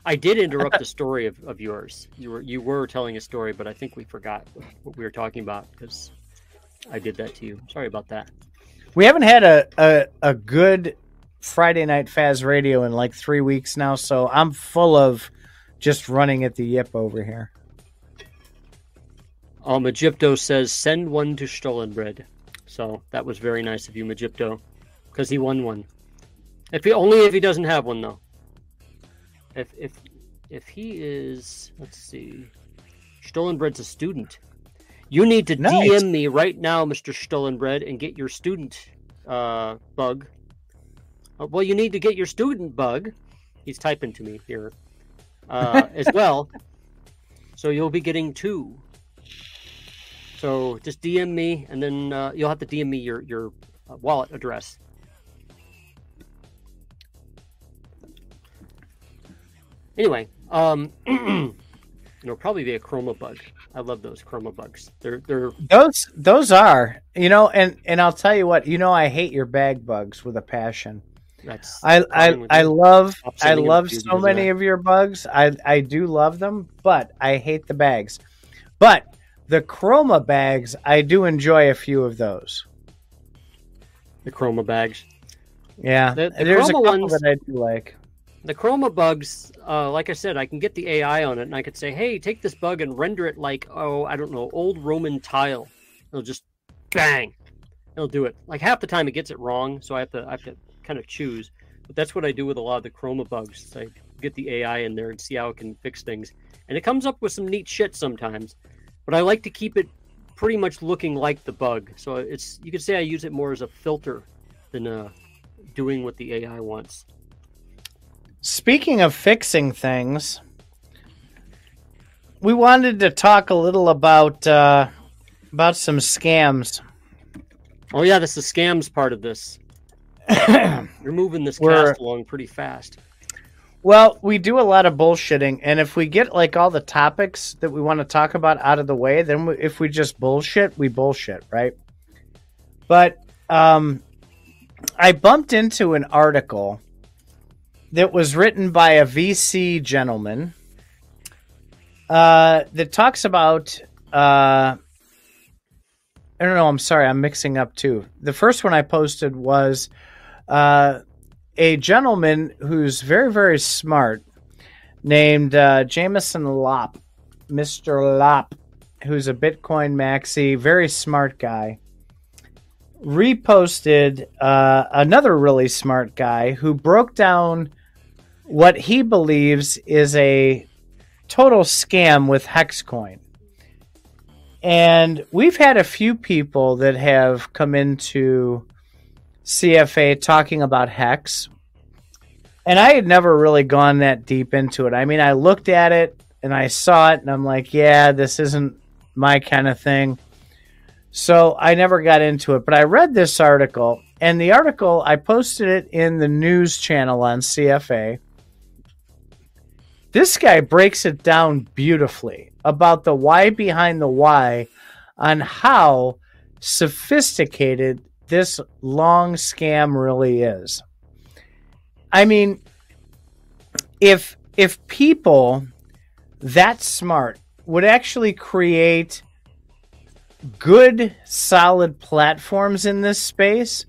I did interrupt the *laughs* story of, of yours. You were you were telling a story, but I think we forgot what we were talking about because I did that to you. Sorry about that. We haven't had a, a, a good Friday night Faz radio in like three weeks now, so I'm full of just running at the yip over here. Um, Egypto says send one to Stolen Bread. So that was very nice of you, Egypto, because he won one. If he only if he doesn't have one though if if if he is let's see Stolenbread's a student. You need to nice. DM me right now, Mr. Stolenbread, and get your student uh, bug. Uh, well, you need to get your student bug. He's typing to me here uh, *laughs* as well. So you'll be getting two. So just DM me, and then uh, you'll have to DM me your your uh, wallet address. Anyway, um, *clears throat* it'll probably be a chroma bug. I love those chroma bugs. They're they're those those are you know, and and I'll tell you what, you know, I hate your bag bugs with a passion. That's I I, I love I love so many of your bugs. I I do love them, but I hate the bags. But the chroma bags, I do enjoy a few of those. The chroma bags. Yeah, the, the there's a couple ones, that I do like. The chroma bugs, uh, like I said, I can get the AI on it, and I could say, "Hey, take this bug and render it like oh, I don't know, old Roman tile." It'll just bang, it'll do it. Like half the time, it gets it wrong, so I have to I have to kind of choose. But that's what I do with a lot of the chroma bugs. I get the AI in there and see how it can fix things, and it comes up with some neat shit sometimes. But I like to keep it pretty much looking like the bug, so it's you could say I use it more as a filter than uh, doing what the AI wants. Speaking of fixing things, we wanted to talk a little about uh, about some scams. Oh yeah, that's the scams part of this. *coughs* You're moving this We're, cast along pretty fast. Well, we do a lot of bullshitting, and if we get like all the topics that we want to talk about out of the way, then we, if we just bullshit, we bullshit, right? But um, I bumped into an article that was written by a VC gentleman uh, that talks about. Uh, I don't know. I'm sorry. I'm mixing up two. The first one I posted was uh, a gentleman who's very, very smart named uh, Jameson Lopp, Mr. Lopp, who's a Bitcoin maxi, very smart guy, reposted uh, another really smart guy who broke down what he believes is a total scam with Hexcoin. And we've had a few people that have come into CFA talking about Hex. And I had never really gone that deep into it. I mean, I looked at it and I saw it and I'm like, yeah, this isn't my kind of thing. So I never got into it. But I read this article, and the article, I posted it in the news channel on CFA. This guy breaks it down beautifully about the why behind the why on how sophisticated this long scam really is. I mean, if if people that smart would actually create good solid platforms in this space,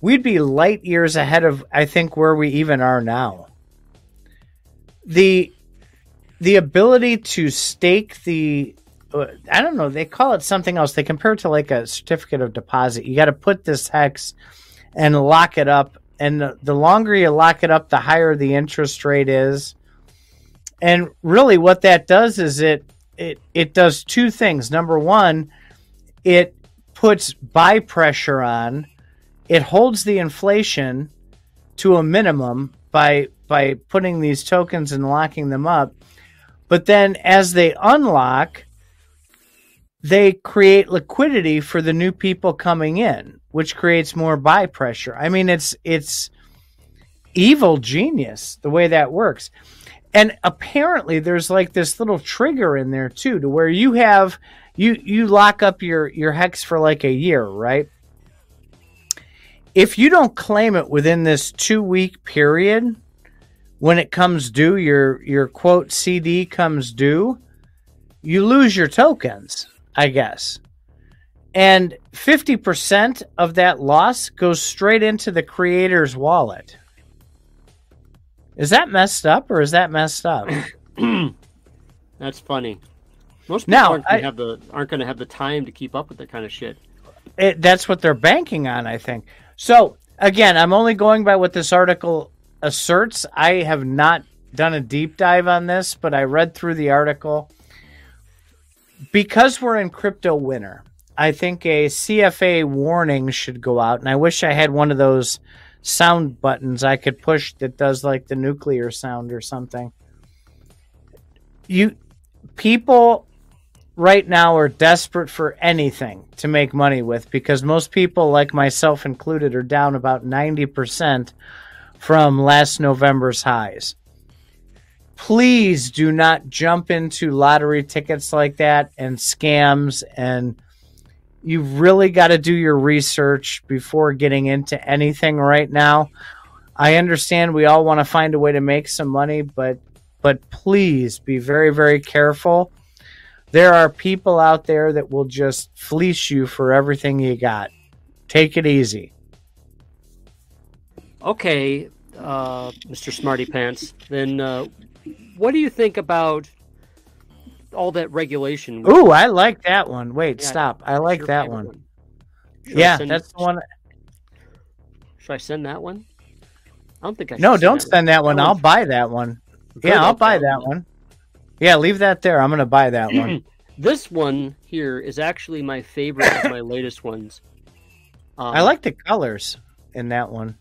we'd be light years ahead of I think where we even are now. The the ability to stake the uh, I don't know. They call it something else. They compare it to like a certificate of deposit. You got to put this hex and lock it up. And the, the longer you lock it up, the higher the interest rate is. And really, what that does is it it it does two things. Number one, it puts buy pressure on. It holds the inflation to a minimum by by putting these tokens and locking them up. But then as they unlock, they create liquidity for the new people coming in, which creates more buy pressure. I mean, it's it's evil genius the way that works. And apparently there's like this little trigger in there too to where you have you you lock up your your hex for like a year, right? If you don't claim it within this 2 week period when it comes due, your your quote CD comes due, you lose your tokens I guess. And 50% of that loss goes straight into the creator's wallet. Is that messed up or is that messed up? *clears throat* That's funny. Most people now, aren't going to have the aren't going to have the time to keep up with that kind of shit. It, that's what they're banking on, I think. So again, I'm only going by what this article asserts. I have not done a deep dive on this, but I read through the article because we're in crypto winter, I think a CFA warning should go out. And I wish I had one of those sound buttons I could push that does like the nuclear sound or something. You people right now are desperate for anything to make money with because most people like myself included are down about 90% from last November's highs please do not jump into lottery tickets like that and scams and you've really got to do your research before getting into anything right now. I understand we all want to find a way to make some money, but but please be very very careful. There are people out there that will just fleece you for everything you got. Take it easy. Okay, uh, Mr. Smarty Pants. Then uh, what do you think about all that regulation? Ooh, I like that one. Wait, yeah, stop. I like that one. one. Yeah, send, that's the one. Should I send that one? I don't think I. Should. No, don't send that one. I'll buy that one. Yeah, I'll buy that one. Yeah, leave that there. I'm gonna buy that one. *clears throat* this one here is actually my favorite of my *coughs* latest ones. Um, I like the colors in that one.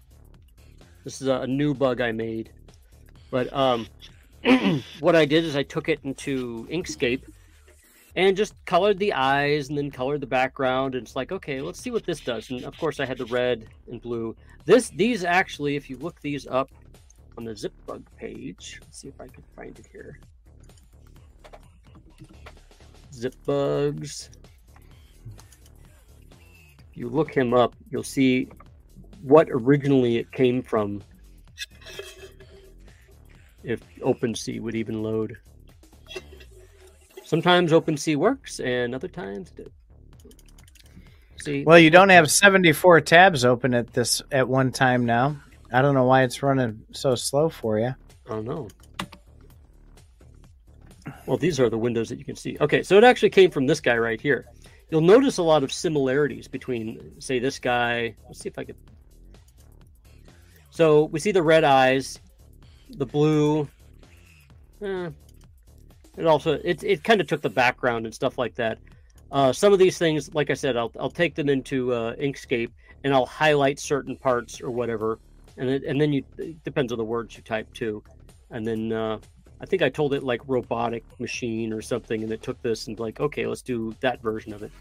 This is a, a new bug I made, but um, *clears throat* what I did is I took it into Inkscape and just colored the eyes and then colored the background and it's like okay let's see what this does and of course i had the red and blue this these actually if you look these up on the ZipBug page. Let's see if I can find it here. ZipBugs. If you look him up, you'll see what originally it came from. If OpenSea would even load. Sometimes OpenSea works, and other times it See, well, you don't have *laughs* 74 tabs open at this at one time now. I don't know why it's running so slow for you. I don't know. Well, these are the windows that you can see. Okay, so it actually came from this guy right here. You'll notice a lot of similarities between, say, this guy. Let's see if I could. So we see the red eyes, the blue. Eh, it also it it kind of took the background and stuff like that. Uh, some of these things, like I said, I'll I'll take them into uh, Inkscape and I'll highlight certain parts or whatever, and it, and then you it depends on the words you type too, and then uh, I think I told it like robotic machine or something, and it took this and like okay, let's do that version of it.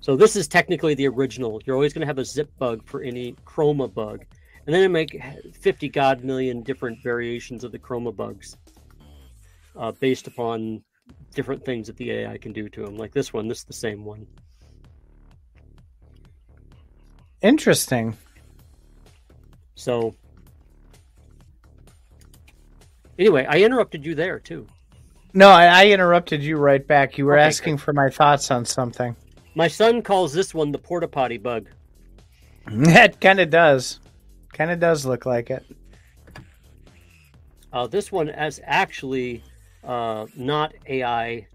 So this is technically the original. You're always going to have a zip bug for any chroma bug, and then I make 50 god million different variations of the chroma bugs uh, based upon different things that the AI can do to them. Like this one, this is the same one. Interesting. So, anyway, I interrupted you there too. No, I, I interrupted you right back. You were okay, asking good. for my thoughts on something. My son calls this one the porta potty bug. It kind of does. Kind of does look like it. Uh, this one is actually uh, not AI.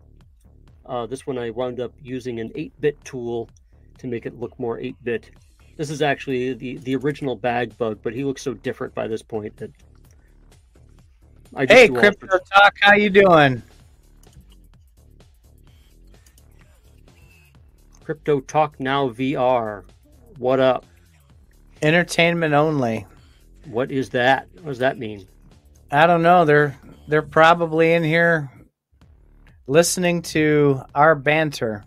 Uh, this one I wound up using an 8-bit tool to make it look more 8-bit. This is actually the, the original bag bug, but he looks so different by this point that. I just hey, Crypto Talk, how you doing? Crypto Talk Now VR. What up? Entertainment only. What is that? What does that mean? I don't know. They're they're probably in here listening to our banter.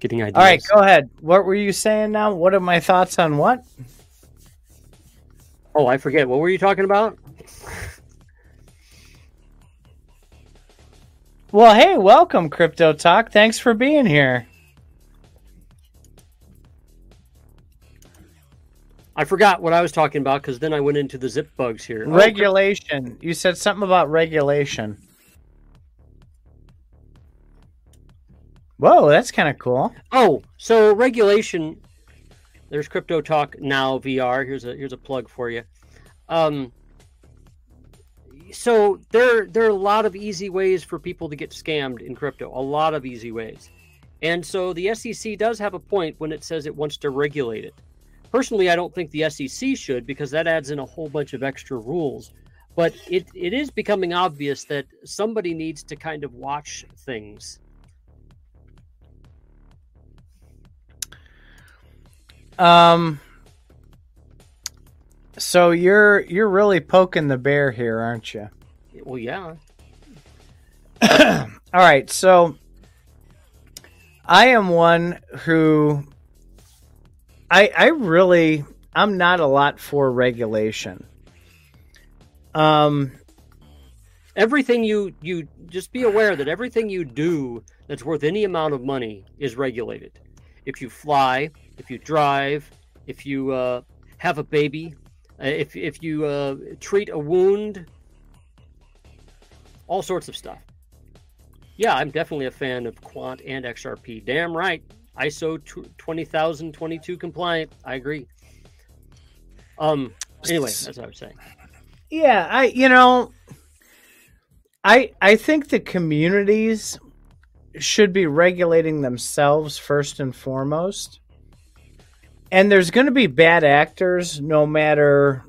Getting ideas. All right, go ahead. What were you saying now? What are my thoughts on what? Oh, I forget. What were you talking about? well, hey, welcome, Crypto Talk. Thanks for being here. I forgot what I was talking about because then I went into the zip bugs here. Oh, regulation. You said something about regulation. Whoa, that's kind of cool. Oh, so regulation. There's Crypto Talk Now VR. Here's a here's a plug for you. Um, so there there are a lot of easy ways for people to get scammed in crypto. A lot of easy ways, and so the SEC does have a point when it says it wants to regulate it. Personally, I don't think the SEC should because that adds in a whole bunch of extra rules. But it, it is becoming obvious that somebody needs to kind of watch things. Um so you're you're really poking the bear here, aren't you? Well, yeah. *coughs* All right, so I am one who I I really I'm not a lot for regulation. Um everything you you just be aware that everything you do that's worth any amount of money is regulated. If you fly, if you drive, if you uh, have a baby, uh, if if you uh, treat a wound, all sorts of stuff. Yeah, I'm definitely a fan of Quant and XRP. Damn right. ISO 20022 compliant. I agree. Um. Anyway, that's what I was saying. Yeah, I you know, I I think the communities should be regulating themselves first and foremost. And there's going to be bad actors no matter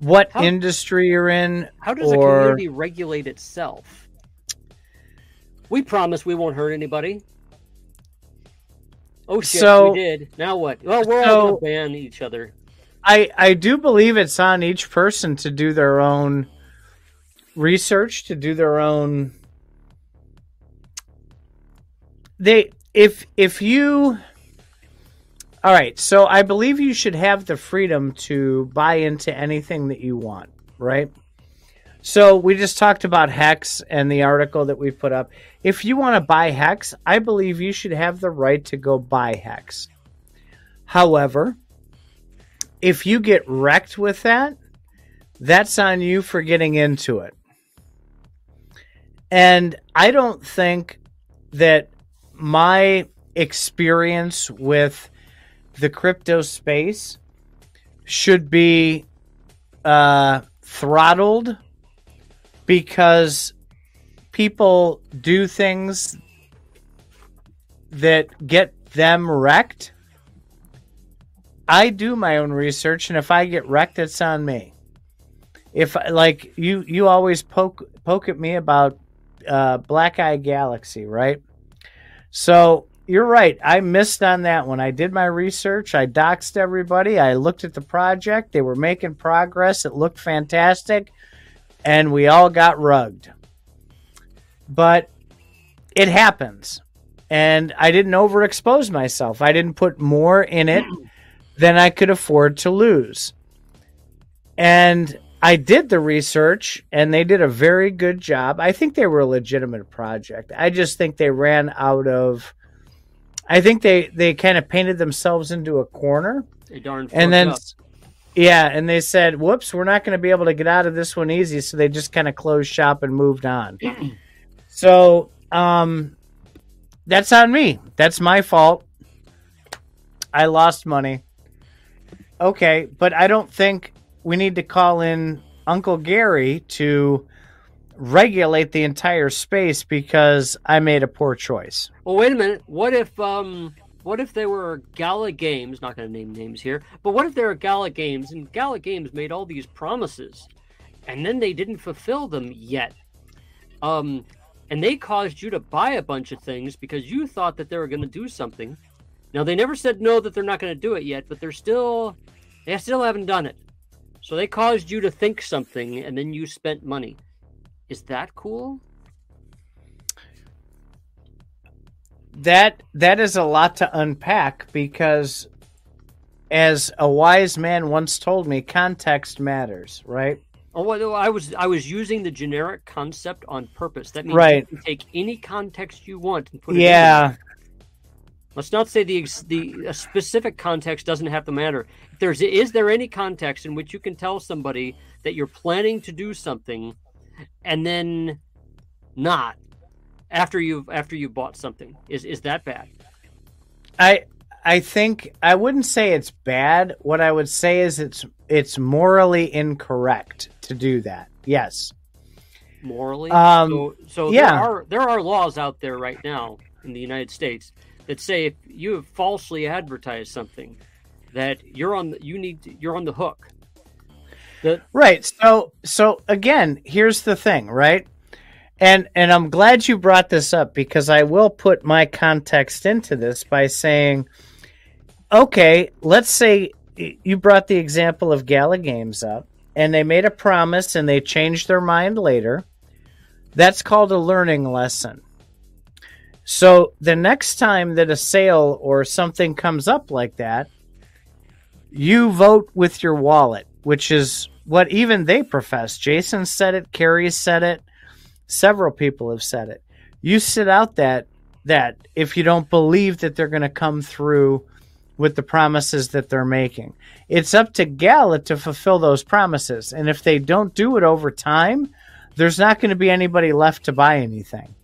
what how, industry you're in. How does or... a community regulate itself? We promise we won't hurt anybody. Oh shit, so, we did. Now what? Well, we're so, all gonna ban each other. I I do believe it's on each person to do their own research, to do their own. They if if you. All right, so I believe you should have the freedom to buy into anything that you want, right? So we just talked about Hex and the article that we put up. If you want to buy Hex, I believe you should have the right to go buy Hex. However, if you get wrecked with that, that's on you for getting into it. And I don't think that my experience with the crypto space should be uh, throttled because people do things that get them wrecked. I do my own research, and if I get wrecked, it's on me. If like you, you always poke poke at me about uh, Black Eye Galaxy, right? So you're right. I missed on that one. I did my research. I doxed everybody. I looked at the project. They were making progress. It looked fantastic. And we all got rugged. But it happens. And I didn't overexpose myself. I didn't put more in it than I could afford to lose. And I did the research and they did a very good job. I think they were a legitimate project. I just think they ran out of I think they they kind of painted themselves into a corner. They darn and then up. Yeah, and they said, "Whoops, we're not going to be able to get out of this one easy." So they just kind of closed shop and moved on. *clears throat* so, um that's on me. That's my fault. I lost money. Okay, but I don't think we need to call in Uncle Gary to regulate the entire space because I made a poor choice. Well, wait a minute. What if um what if there were Gala Games, not going to name names here, but what if there were Gala Games and Gala Games made all these promises and then they didn't fulfill them yet? Um and they caused you to buy a bunch of things because you thought that they were going to do something. Now they never said no that they're not going to do it yet, but they're still they still haven't done it. So they caused you to think something and then you spent money. Is that cool? That that is a lot to unpack because as a wise man once told me, context matters, right? Oh, well, I was I was using the generic concept on purpose. That means right. you can take any context you want and put it. Yeah. Let's not say the the specific context doesn't have to matter. If there's is there any context in which you can tell somebody that you're planning to do something, and then not after you've after you bought something? Is is that bad? I I think I wouldn't say it's bad. What I would say is it's it's morally incorrect to do that. Yes. Morally. Um, so, so yeah. there are there are laws out there right now in the United States that say if you have falsely advertised something, that you're on the, you need to, you're on the hook. The, right. So so again, here's the thing, right? And and I'm glad you brought this up because I will put my context into this by saying, okay, let's say you brought the example of Gala Games up, and they made a promise and they changed their mind later. That's called a learning lesson. So the next time that a sale or something comes up like that, you vote with your wallet, which is what even they profess. Jason said it, Carrie said it, several people have said it. You sit out that that if you don't believe that they're going to come through with the promises that they're making. It's up to Gala to fulfill those promises. And if they don't do it over time, there's not going to be anybody left to buy anything.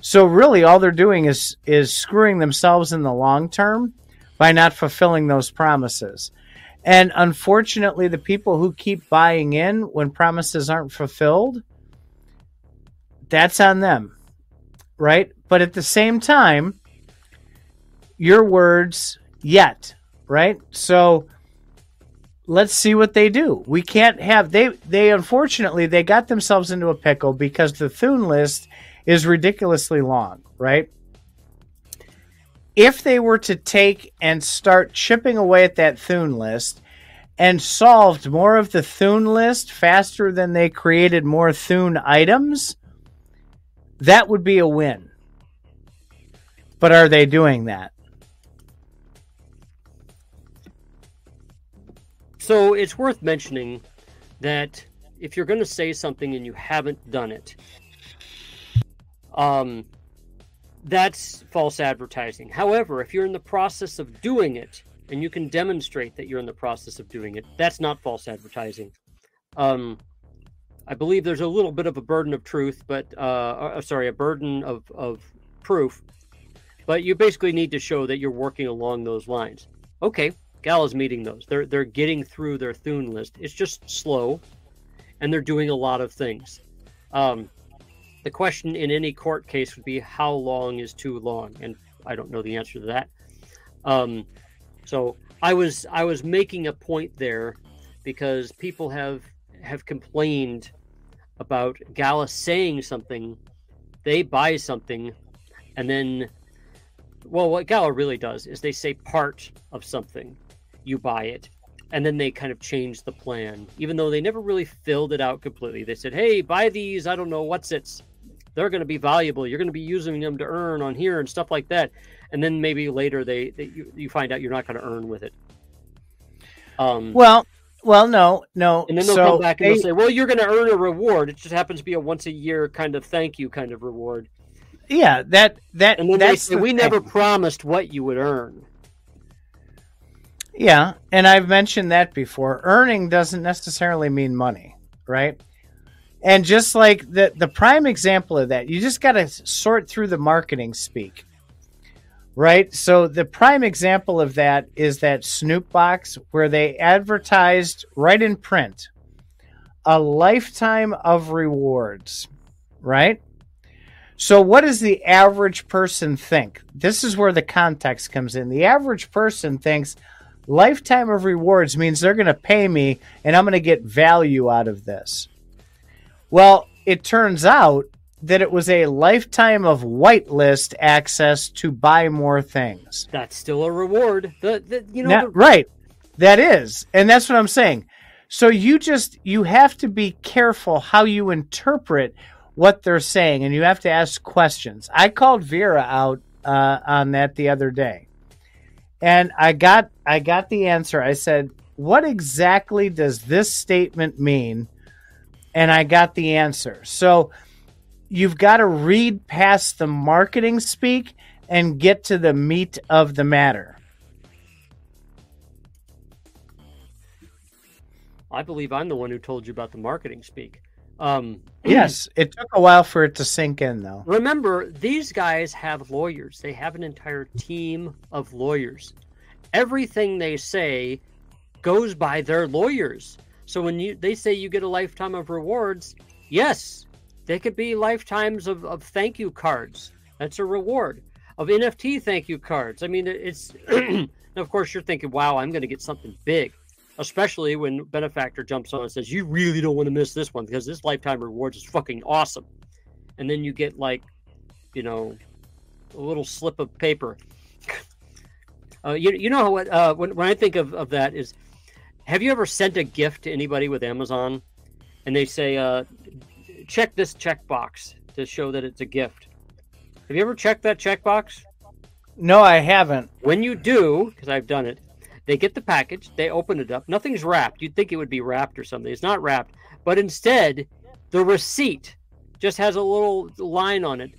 So really all they're doing is is screwing themselves in the long term by not fulfilling those promises. And unfortunately, the people who keep buying in when promises aren't fulfilled, that's on them. Right? But at the same time, your words yet, right? So let's see what they do. We can't have they they unfortunately they got themselves into a pickle because the Thune list is ridiculously long, right? If they were to take and start chipping away at that Thune list and solved more of the Thune list faster than they created more Thune items, that would be a win. But are they doing that? So it's worth mentioning that if you're going to say something and you haven't done it, um, that's false advertising. However, if you're in the process of doing it and you can demonstrate that you're in the process of doing it, that's not false advertising. Um, I believe there's a little bit of a burden of truth, but uh, uh, sorry, a burden of, of proof, but you basically need to show that you're working along those lines. Okay, Gal is meeting those. They're they're getting through their Thune list. It's just slow, and they're doing a lot of things. Um, the question in any court case would be how long is too long, and I don't know the answer to that. Um, so I was I was making a point there because people have have complained about Gala saying something, they buy something, and then, well, what Gala really does is they say part of something, you buy it, and then they kind of change the plan, even though they never really filled it out completely. They said, hey, buy these, I don't know what's it's. They're going to be valuable. You're going to be using them to earn on here and stuff like that. And then maybe later they, they you, you find out you're not going to earn with it. Um, well, well, no, no. And then they'll so come back and they, they'll say, "Well, you're going to earn a reward. It just happens to be a once a year kind of thank you kind of reward." Yeah, that that. And then they say, the "We thing. never promised what you would earn." Yeah, and I've mentioned that before. Earning doesn't necessarily mean money, right? And just like the the prime example of that, you just got to sort through the marketing speak right? So the prime example of that is that Snoop box where they advertised right in print a lifetime of rewards, right? So what does the average person think? This is where the context comes in. The average person thinks lifetime of rewards means they're going to pay me and I'm going to get value out of this. Well, it turns out that it was a lifetime of whitelist access to buy more things. That's still a reward. The, the you know now, the... right. That is. And that's what I'm saying. So you just you have to be careful how you interpret what they're saying and you have to ask questions. I called Vera out uh, on that the other day. And I got I got the answer. I said, "What exactly does this statement mean?" And I got the answer. So you've got to read past the marketing speak and get to the meat of the matter. I believe I'm the one who told you about the marketing speak. Um, *clears throat* yes, it took a while for it to sink in, though. Remember, these guys have lawyers. They have an entire team of lawyers. Everything they say goes by their lawyers. So when you they say you get a lifetime of rewards, yes, they could be lifetimes of, of thank you cards. That's a reward. Of NFT thank you cards. I mean, it's, *clears throat* of course, you're thinking, wow, I'm going to get something big. Especially when Benefactor jumps on and says, you really don't want to miss this one because this lifetime rewards is fucking awesome. And then you get like, you know, a little slip of paper. *laughs* uh, you, you know what, uh, when, when I think of, of that is, have you ever sent a gift to anybody with Amazon and they say, uh, check this checkbox to show that it's a gift. Have you ever checked that checkbox? No, I haven't. When you do, because I've done it, they get the package, they open it up. Nothing's wrapped. You'd think it would be wrapped or something. It's not wrapped, but instead, the receipt just has a little line on it.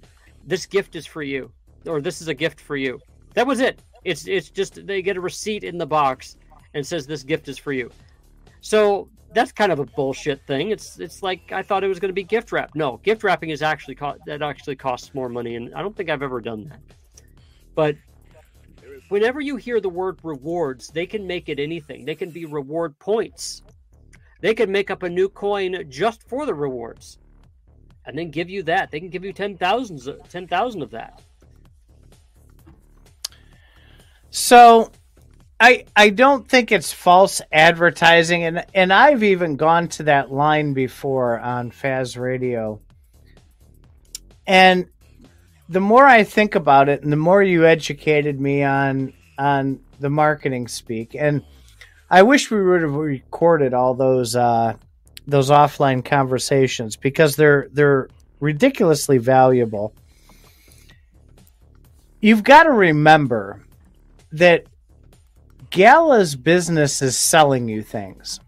This gift is for you, or this is a gift for you. That was it. It's it's just they get a receipt in the box and says this gift is for you. So that's kind of a bullshit thing. It's it's like I thought it was going to be gift wrap. No, gift wrapping is actually co- that actually costs more money, and I don't think I've ever done that. But whenever you hear the word rewards, they can make it anything. They can be reward points. They can make up a new coin just for the rewards, and then give you that. They can give you ten thousands, ten thousand of that. So I I don't think it's false advertising, and and I've even gone to that line before on Faz Radio. And the more I think about it, and the more you educated me on on the marketing speak, and I wish we would have recorded all those uh, those offline conversations because they're they're ridiculously valuable. You've got to remember that Gala's business is selling you things.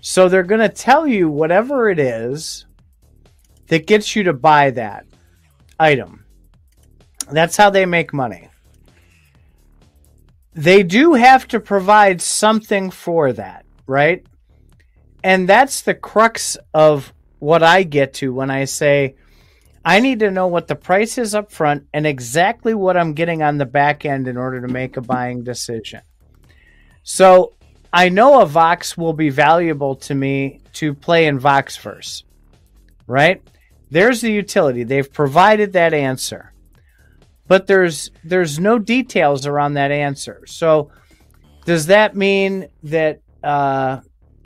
So they're going to tell you whatever it is that gets you to buy that item. That's how they make money. They do have to provide something for that, right? And that's the crux of what I get to when I say I need to know what the price is up front and exactly what I'm getting on the back end in order to make a buying decision. So I know a Vox will be valuable to me to play in Voxverse, right? There's the utility. They've provided that answer. But there's there's no details around that answer. So does that mean that uh,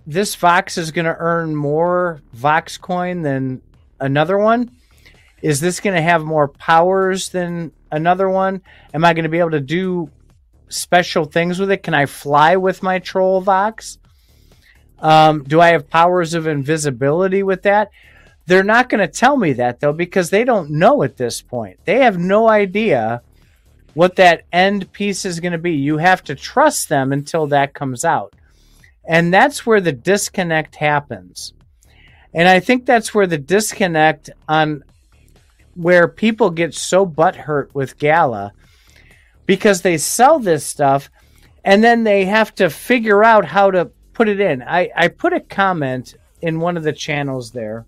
this Vox is going to earn more Vox coin than another one? Is this going to have more powers than another one? Am I going to be able to do special things with it? Can I fly with my Troll Vox? Um, do I have powers of invisibility with that? They're not going to tell me that though because they don't know at this point. They have no idea what that end piece is going to be. You have to trust them until that comes out. And that's where the disconnect happens. And I think that's where the disconnect on where people get so butthurt with Gala because they sell this stuff and then they have to figure out how to put it in. I, I put a comment in one of the channels there,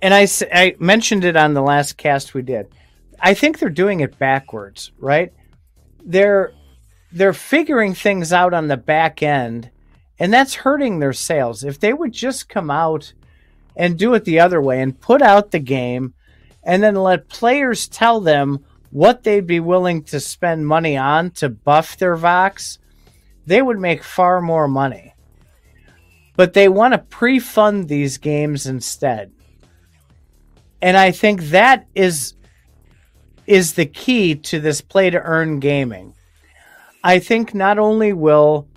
and I, I mentioned it on the last cast we did. I think they're doing it backwards, right? They're they're figuring things out on the back end, and that's hurting their sales. If they would just come out and do it the other way and put out the game and then let players tell them what they'd be willing to spend money on to buff their Vox, they would make far more money. But they want to pre fund these games instead. And I think that is is the key to this play to earn gaming. I think not only will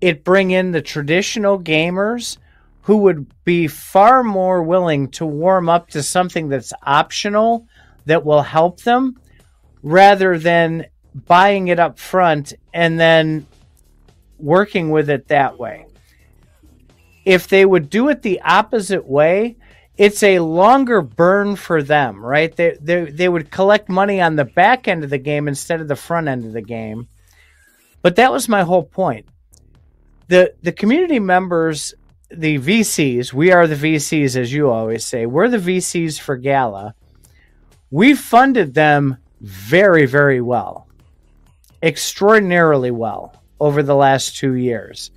it bring in the traditional gamers who would be far more willing to warm up to something that's optional that will help them rather than buying it up front and then working with it that way. If they would do it the opposite way, it's a longer burn for them, right? They, they, they would collect money on the back end of the game instead of the front end of the game. But that was my whole point. The, the community members the VCs, we are the VCs, as you always say. We're the VCs for Gala. We funded them very, very well, extraordinarily well over the last two years.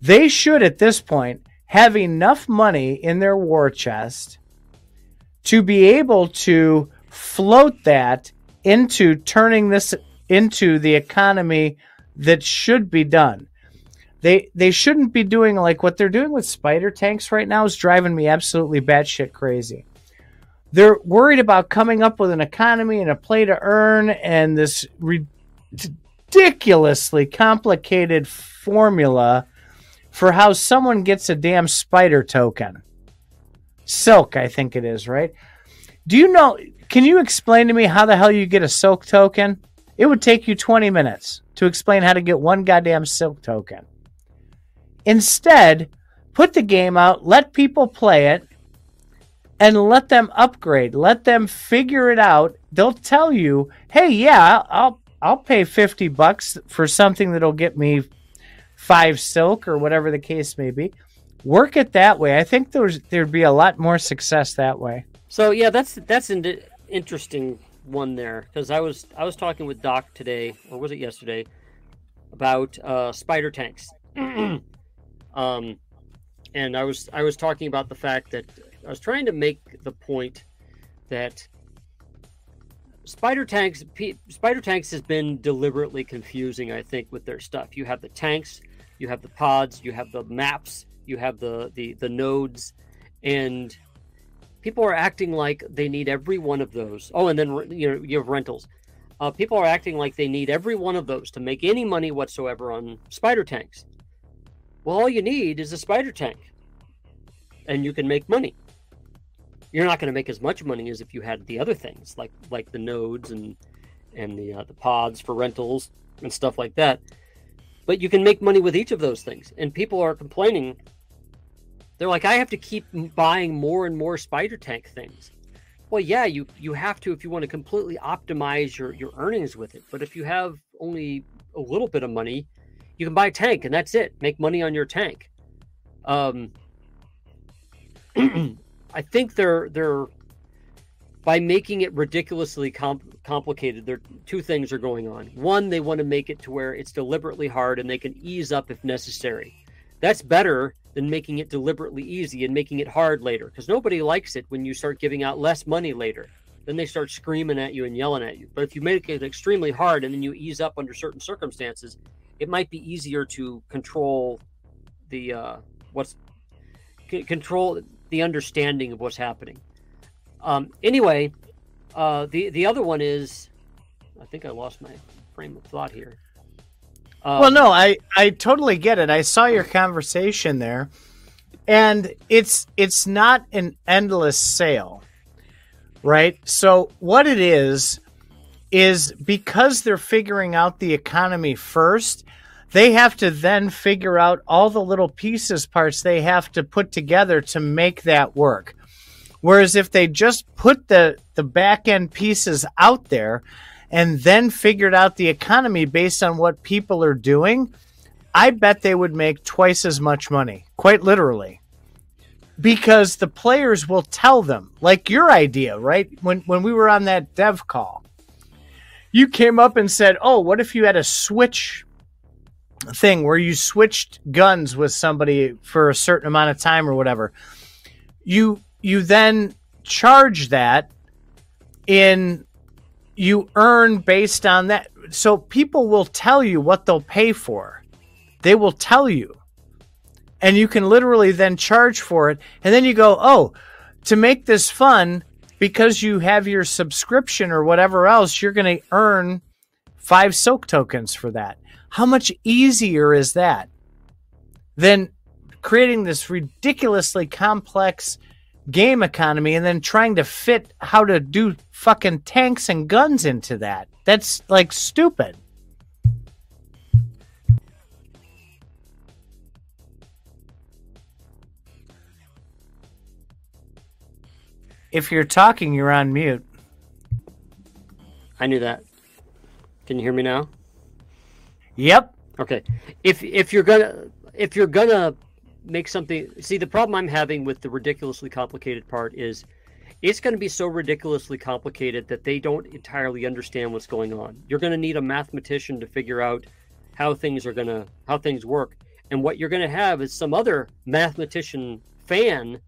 They should, at this point, have enough money in their war chest to be able to float that into turning this into the economy that should be done. They they shouldn't be doing like what they're doing with spider tanks right now is driving me absolutely batshit crazy. They're worried about coming up with an economy and a play to earn and this ridiculously complicated formula for how someone gets a damn spider token. Silk, I think it is, right? Do you know? Can you explain to me how the hell you get a silk token? It would take you 20 minutes to explain how to get one goddamn silk token. Instead, put the game out, let people play it, and let them upgrade. Let them figure it out. They'll tell you, "Hey, yeah, I'll I'll pay 50 bucks for something that'll get me 5 silk or whatever the case may be." Work it that way. I think there's there'd be a lot more success that way. So, yeah, that's that's an interesting one there because I was I was talking with Doc today or was it yesterday about uh, spider tanks. *clears throat* Um, and I was I was talking about the fact that I was trying to make the point that Spider Tanks P, Spider Tanks has been deliberately confusing. I think with their stuff. You have the tanks, you have the pods, you have the maps, you have the the the nodes, and people are acting like they need every one of those. Oh, and then you know you have rentals. Uh, people are acting like they need every one of those to make any money whatsoever on spider tanks. Well, all you need is a spider tank, and you can make money. You're not going to make as much money as if you had the other things, like like the nodes and and the uh, the pods for rentals. and stuff like that. But you can make money with each of those things. And people are complaining. They're like, I have to keep buying more and more spider tank things. Well, yeah, you you have to if you want to completely optimize your your earnings with it. But if you have only a little bit of money, you can buy a tank and that's it. Make money on your tank. Um, *clears throat* *clears throat* I think they're they're by making it ridiculously complicated. There two things are going on. One, they want to make it to where it's deliberately hard and they can ease up if necessary. That's better than making it deliberately easy and making it hard later because nobody likes it when you start giving out less money later. Then they start screaming at you and yelling at you. But if you make it extremely hard and then you ease up under certain circumstances, it might be easier to control the uh, what's c- control the understanding of what's happening. Um, anyway, uh, the the other one is, I think I lost my frame of thought here. Um, well, no, I I totally get it. I saw your conversation there, and it's it's not an endless sale, right? So what it is is because they're figuring out the economy first, they have to then figure out all the little pieces parts they have to put together to make that work. Whereas if they just put the the back end pieces out there and then figured out the economy based on what people are doing, I bet they would make twice as much money, quite literally. Because the players will tell them, like your idea, right? When when we were on that dev call, you came up and said, "Oh, what if you had a switch thing where you switched guns with somebody for a certain amount of time or whatever?" You you then charge that in you earn based on that. So people will tell you what they'll pay for. They will tell you. And you can literally then charge for it. And then you go, oh, to make this fun, because you have your subscription or whatever else, you're going to earn five silk tokens for that. How much easier is that than creating this ridiculously complex game economy and then trying to fit how to do fucking tanks and guns into that. That's like stupid. If you're talking, you're on mute. I knew that. Can you hear me now? Yep. Okay. If if you're gonna if you're gonna make something. See, the problem I'm having with the ridiculously complicated part is it's going to be so ridiculously complicated that they don't entirely understand what's going on. You're going to need a mathematician to figure out how things are going to how things work. And what you're going to have is some other mathematician fan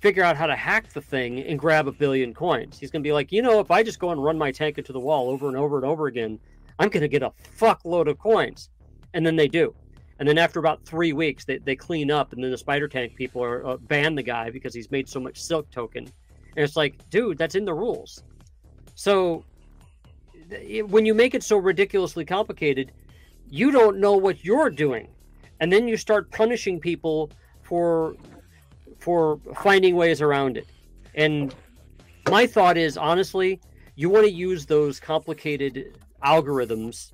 figure out how to hack the thing and grab a billion coins. He's going to be like, you know, if I just go and run my tank into the wall over and over and over again, I'm going to get a fuckload of coins. And then they do. And then after about three weeks, they, they clean up, and then the spider tank people are uh, ban the guy because he's made so much silk token. And it's like, dude, that's in the rules. So it, when you make it so ridiculously complicated, you don't know what you're doing, and then you start punishing people for for finding ways around it. And my thought is, honestly, you want to use those complicated algorithms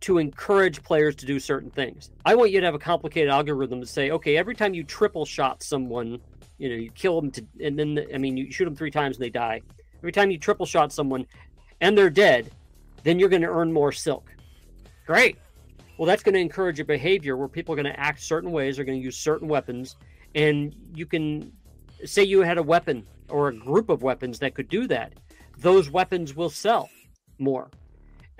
to encourage players to do certain things. I want you to have a complicated algorithm to say, okay, every time you triple shot someone, you know, you kill them to, and then I mean, you shoot them three times and they die. Every time you triple shot someone and they're dead, then you're going to earn more silk. Great. Well, that's going to encourage a behavior where people are going to act certain ways, are going to use certain weapons, and you can say you had a weapon or a group of weapons that could do that. Those weapons will sell more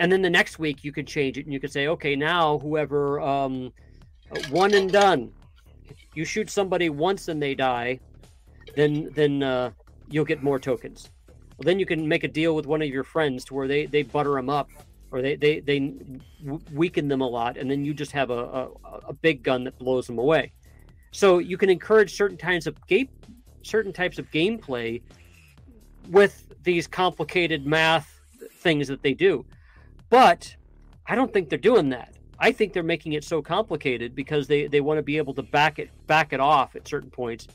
and then the next week you could change it and you could say okay now whoever um, one and done. You shoot somebody once and they die then then uh, you'll get more tokens. Well then you can make a deal with one of your friends to where they they butter them up or they they, they weaken them a lot and then you just have a, a, a big gun that blows them away. So you can encourage certain kinds of game certain types of gameplay with these complicated math things that they do but I don't think they're doing that. I think they're making it so complicated because they, they want to be able to back it back it off at certain points.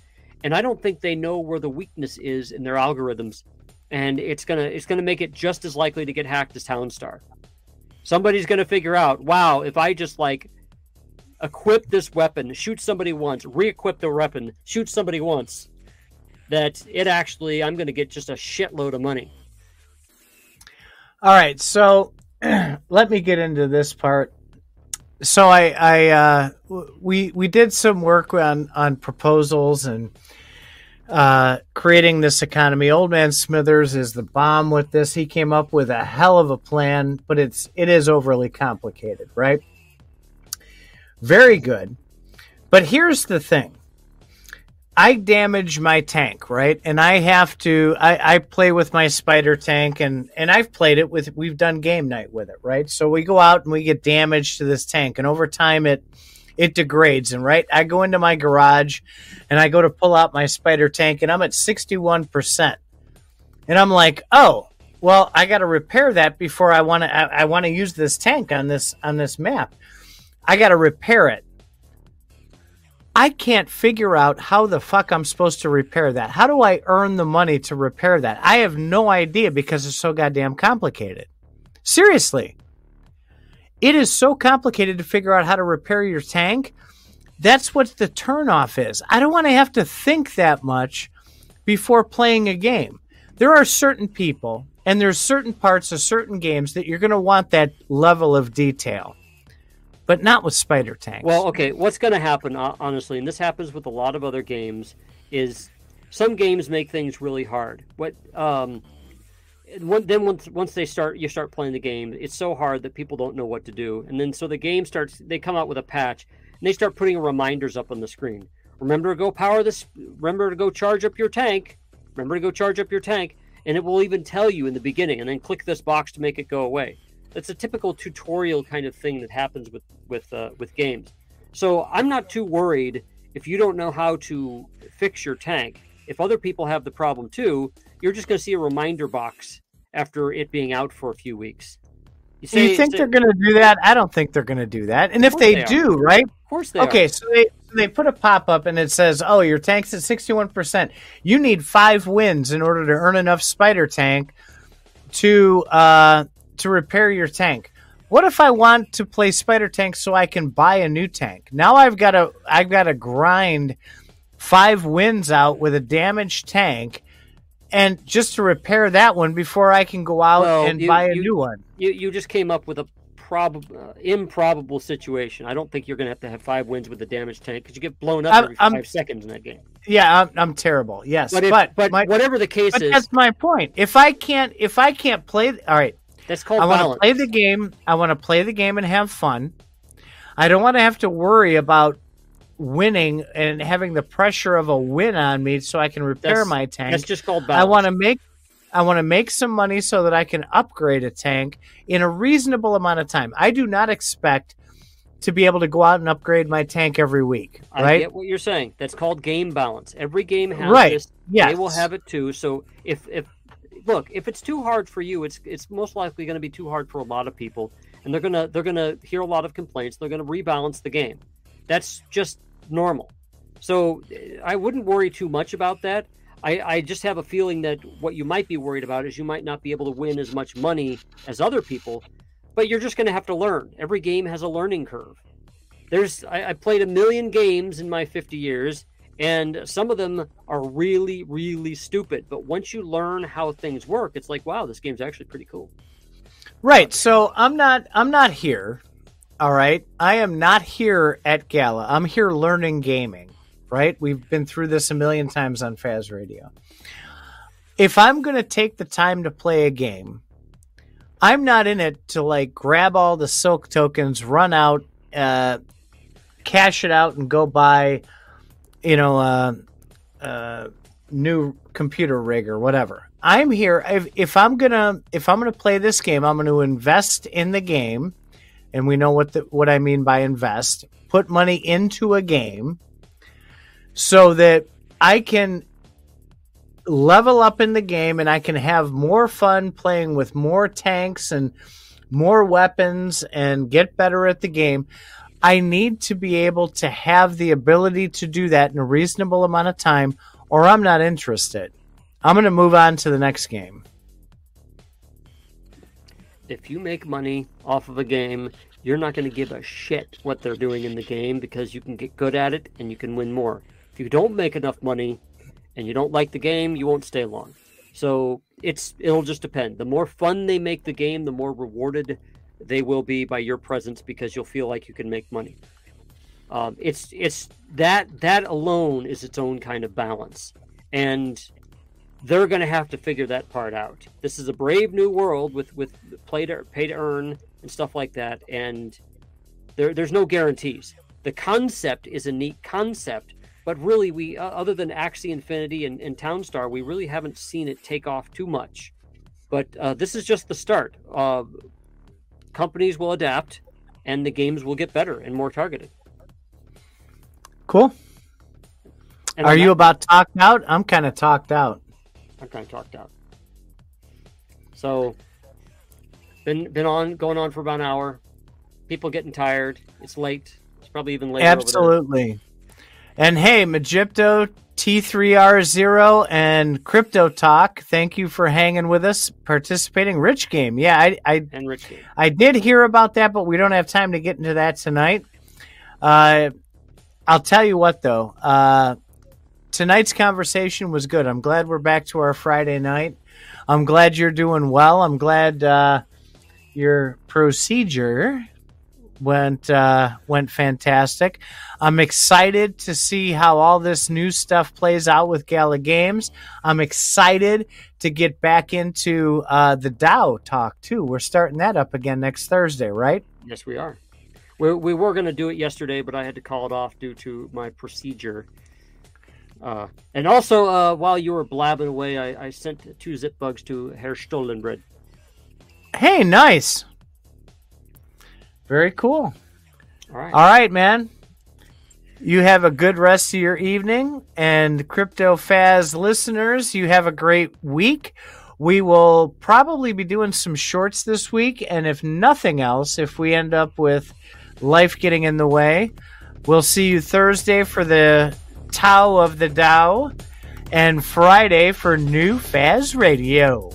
And I don't think they know where the weakness is in their algorithms. And it's gonna it's gonna make it just as likely to get hacked as Townstar. Somebody's to figure out, wow, if I just like equip this weapon, shoot somebody once, re-equip the weapon, shoot somebody once, that it actually I'm to get just a shitload of money. All right, so *clears throat* let me get into this part. So I, I, uh, we we did some work on on proposals and uh, creating this economy. Old Man Smithers is the bomb with this. He came up with a hell of a plan, but it's it is overly complicated, right? Very good. But here's the thing. I damage my tank, right? And I have to I, I play with my spider tank and and I've played it with we've done game night with it, right? So we go out and we get damage to this tank and over time it it degrades. And right, I go into my garage and I go to pull out my spider tank and I'm at 61%. And I'm like, oh, well, I got to repair that before I want to, I, I want to use this tank on this, on this map. I got to repair it. I can't figure out how the fuck I'm supposed to repair that. How do I earn the money to repair that? I have no idea because it's so goddamn complicated. Seriously. It is so complicated to figure out how to repair your tank. That's what the turnoff is. I don't want to have to think that much before playing a game. There are certain people and there's certain parts of certain games that you're going to want that level of detail. But not with spider tanks. Well, okay, what's going to happen honestly, and this happens with a lot of other games is some games make things really hard. What um then once once they start you start playing the game it's so hard that people don't know what to do and then so the game starts they come out with a patch and they start putting reminders up on the screen remember to go power this remember to go charge up your tank remember to go charge up your tank and it will even tell you in the beginning and then click this box to make it go away that's a typical tutorial kind of thing that happens with with uh, with games so i'm not too worried if you don't know how to fix your tank if other people have the problem too you're just going to see a reminder box after it being out for a few weeks. You, say, you think say, they're going to do that? I don't think they're going to do that. And if they, they do, right? Of course they okay, are. so they they put a pop up and it says, "Oh, your tank's at 61%. You need 5 wins in order to earn enough spider tank to uh to repair your tank." What if I want to play spider tank so I can buy a new tank? Now I've got to I've got to grind 5 wins out with a damaged tank and just to repair that one before I can go out well, and you, buy a you, new one. You you just came up with a probable uh, improbable situation. I don't think you're going to have to have five wins with a damaged tank because you get blown up I'm, every 5 I'm, seconds in that game. Yeah, I'm, I'm terrible. Yes, but if, but, but my, whatever the case is, that's my point. If I can't if I can't play, all right. That's called. I want to play the game. I want to play the game and have fun. I don't want to have to worry about winning and having the pressure of a win on me so I can repair that's, my tank. That's just called balance. I want to make I want to make some money so that I can upgrade a tank in a reasonable amount of time. I do not expect to be able to go out and upgrade my tank every week. Right? I get what you're saying. That's called game balance. Every game has right. this. Yes. They will have it too. So if if look, if it's too hard for you, it's it's most likely going to be too hard for a lot of people, and they're gonna they're gonna hear a lot of complaints. They're gonna rebalance the game. That's just normal. So eh, I wouldn't worry too much about that. I, I, just have a feeling that what you might be worried about is you might not be able to win as much money as other people, but you're just going to have to learn. Every game has a learning curve. There's I, I played a million games in my 50 years, and some of them are really, really stupid. But once you learn how things work, it's like, wow, this game's actually pretty cool. Right. So I'm not I'm not here all right. I am not here at Gala. I'm here learning gaming, right? We've been through this a million times on Faz Radio. If I'm to take the time to play a game, I'm not in it to like grab all the silk tokens, run out, uh, cash it out, and go buy, you know, uh, uh, new computer rig or whatever. I'm here. If, if I'm gonna if I'm gonna play this game, I'm to invest in the game and we know what the, what I mean by invest, put money into a game so that I can level up in the game and I can have more fun playing with more tanks and more weapons and get better at the game. I need to be able to have the ability to do that in a reasonable amount of time, or I'm not interested. I'm going to move on to the next game. if you make money off of a game, you're not going to give a shit what they're doing in the game because you can get good at it and you can win more. If you don't make enough money and you don't like the game, you won't stay long. So it's it'll just depend. The more fun they make the game, the more rewarded they will be by your presence because you'll feel like you can make money. Um, it's it's that that alone is its own kind of balance, and they're going to have to figure that part out. This is a brave new world with with play to pay to earn and stuff like that, and there there's no guarantees. The concept is a neat concept, but really we uh, other than Axie Infinity and, and Townstar, we really haven't seen it take off too much. But uh, this is just the start. Uh, companies will adapt, and the games will get better and more targeted. Cool. And Are you about talked out? I'm kind of talked out. I'm kind of talked out. So, been been on going on for about an hour. People getting tired. It's late. It's probably even later. Absolutely. And hey, Magipto T3R0 and Crypto Talk, thank you for hanging with us, participating. Rich Game, yeah, I, I and Rich Game. I did hear about that, but we don't have time to get into that tonight. Uh, I'll tell you what, though, uh, tonight's conversation was good. I'm glad we're back to our Friday night. I'm glad you're doing well. I'm glad uh, your procedure went uh, went fantastic. I'm excited to see how all this new stuff plays out with Gala Games. I'm excited to get back into uh, the DAO talk too. We're starting that up again next Thursday, right? Yes, we are. We, we were going to do it yesterday, but I had to call it off due to my procedure. Uh, and also, uh, while you were blabbing away, I, I sent two zip bugs to Herr Stollenbred. Hey, nice. Very cool. All right. All right, man. You have a good rest of your evening. And Krypto Faz listeners, you have a great week. We will probably be doing some shorts this week. And if nothing else, if we end up with life getting in the way, we'll see you Thursday for the Tao of the DAO and Friday for New Faz Radio.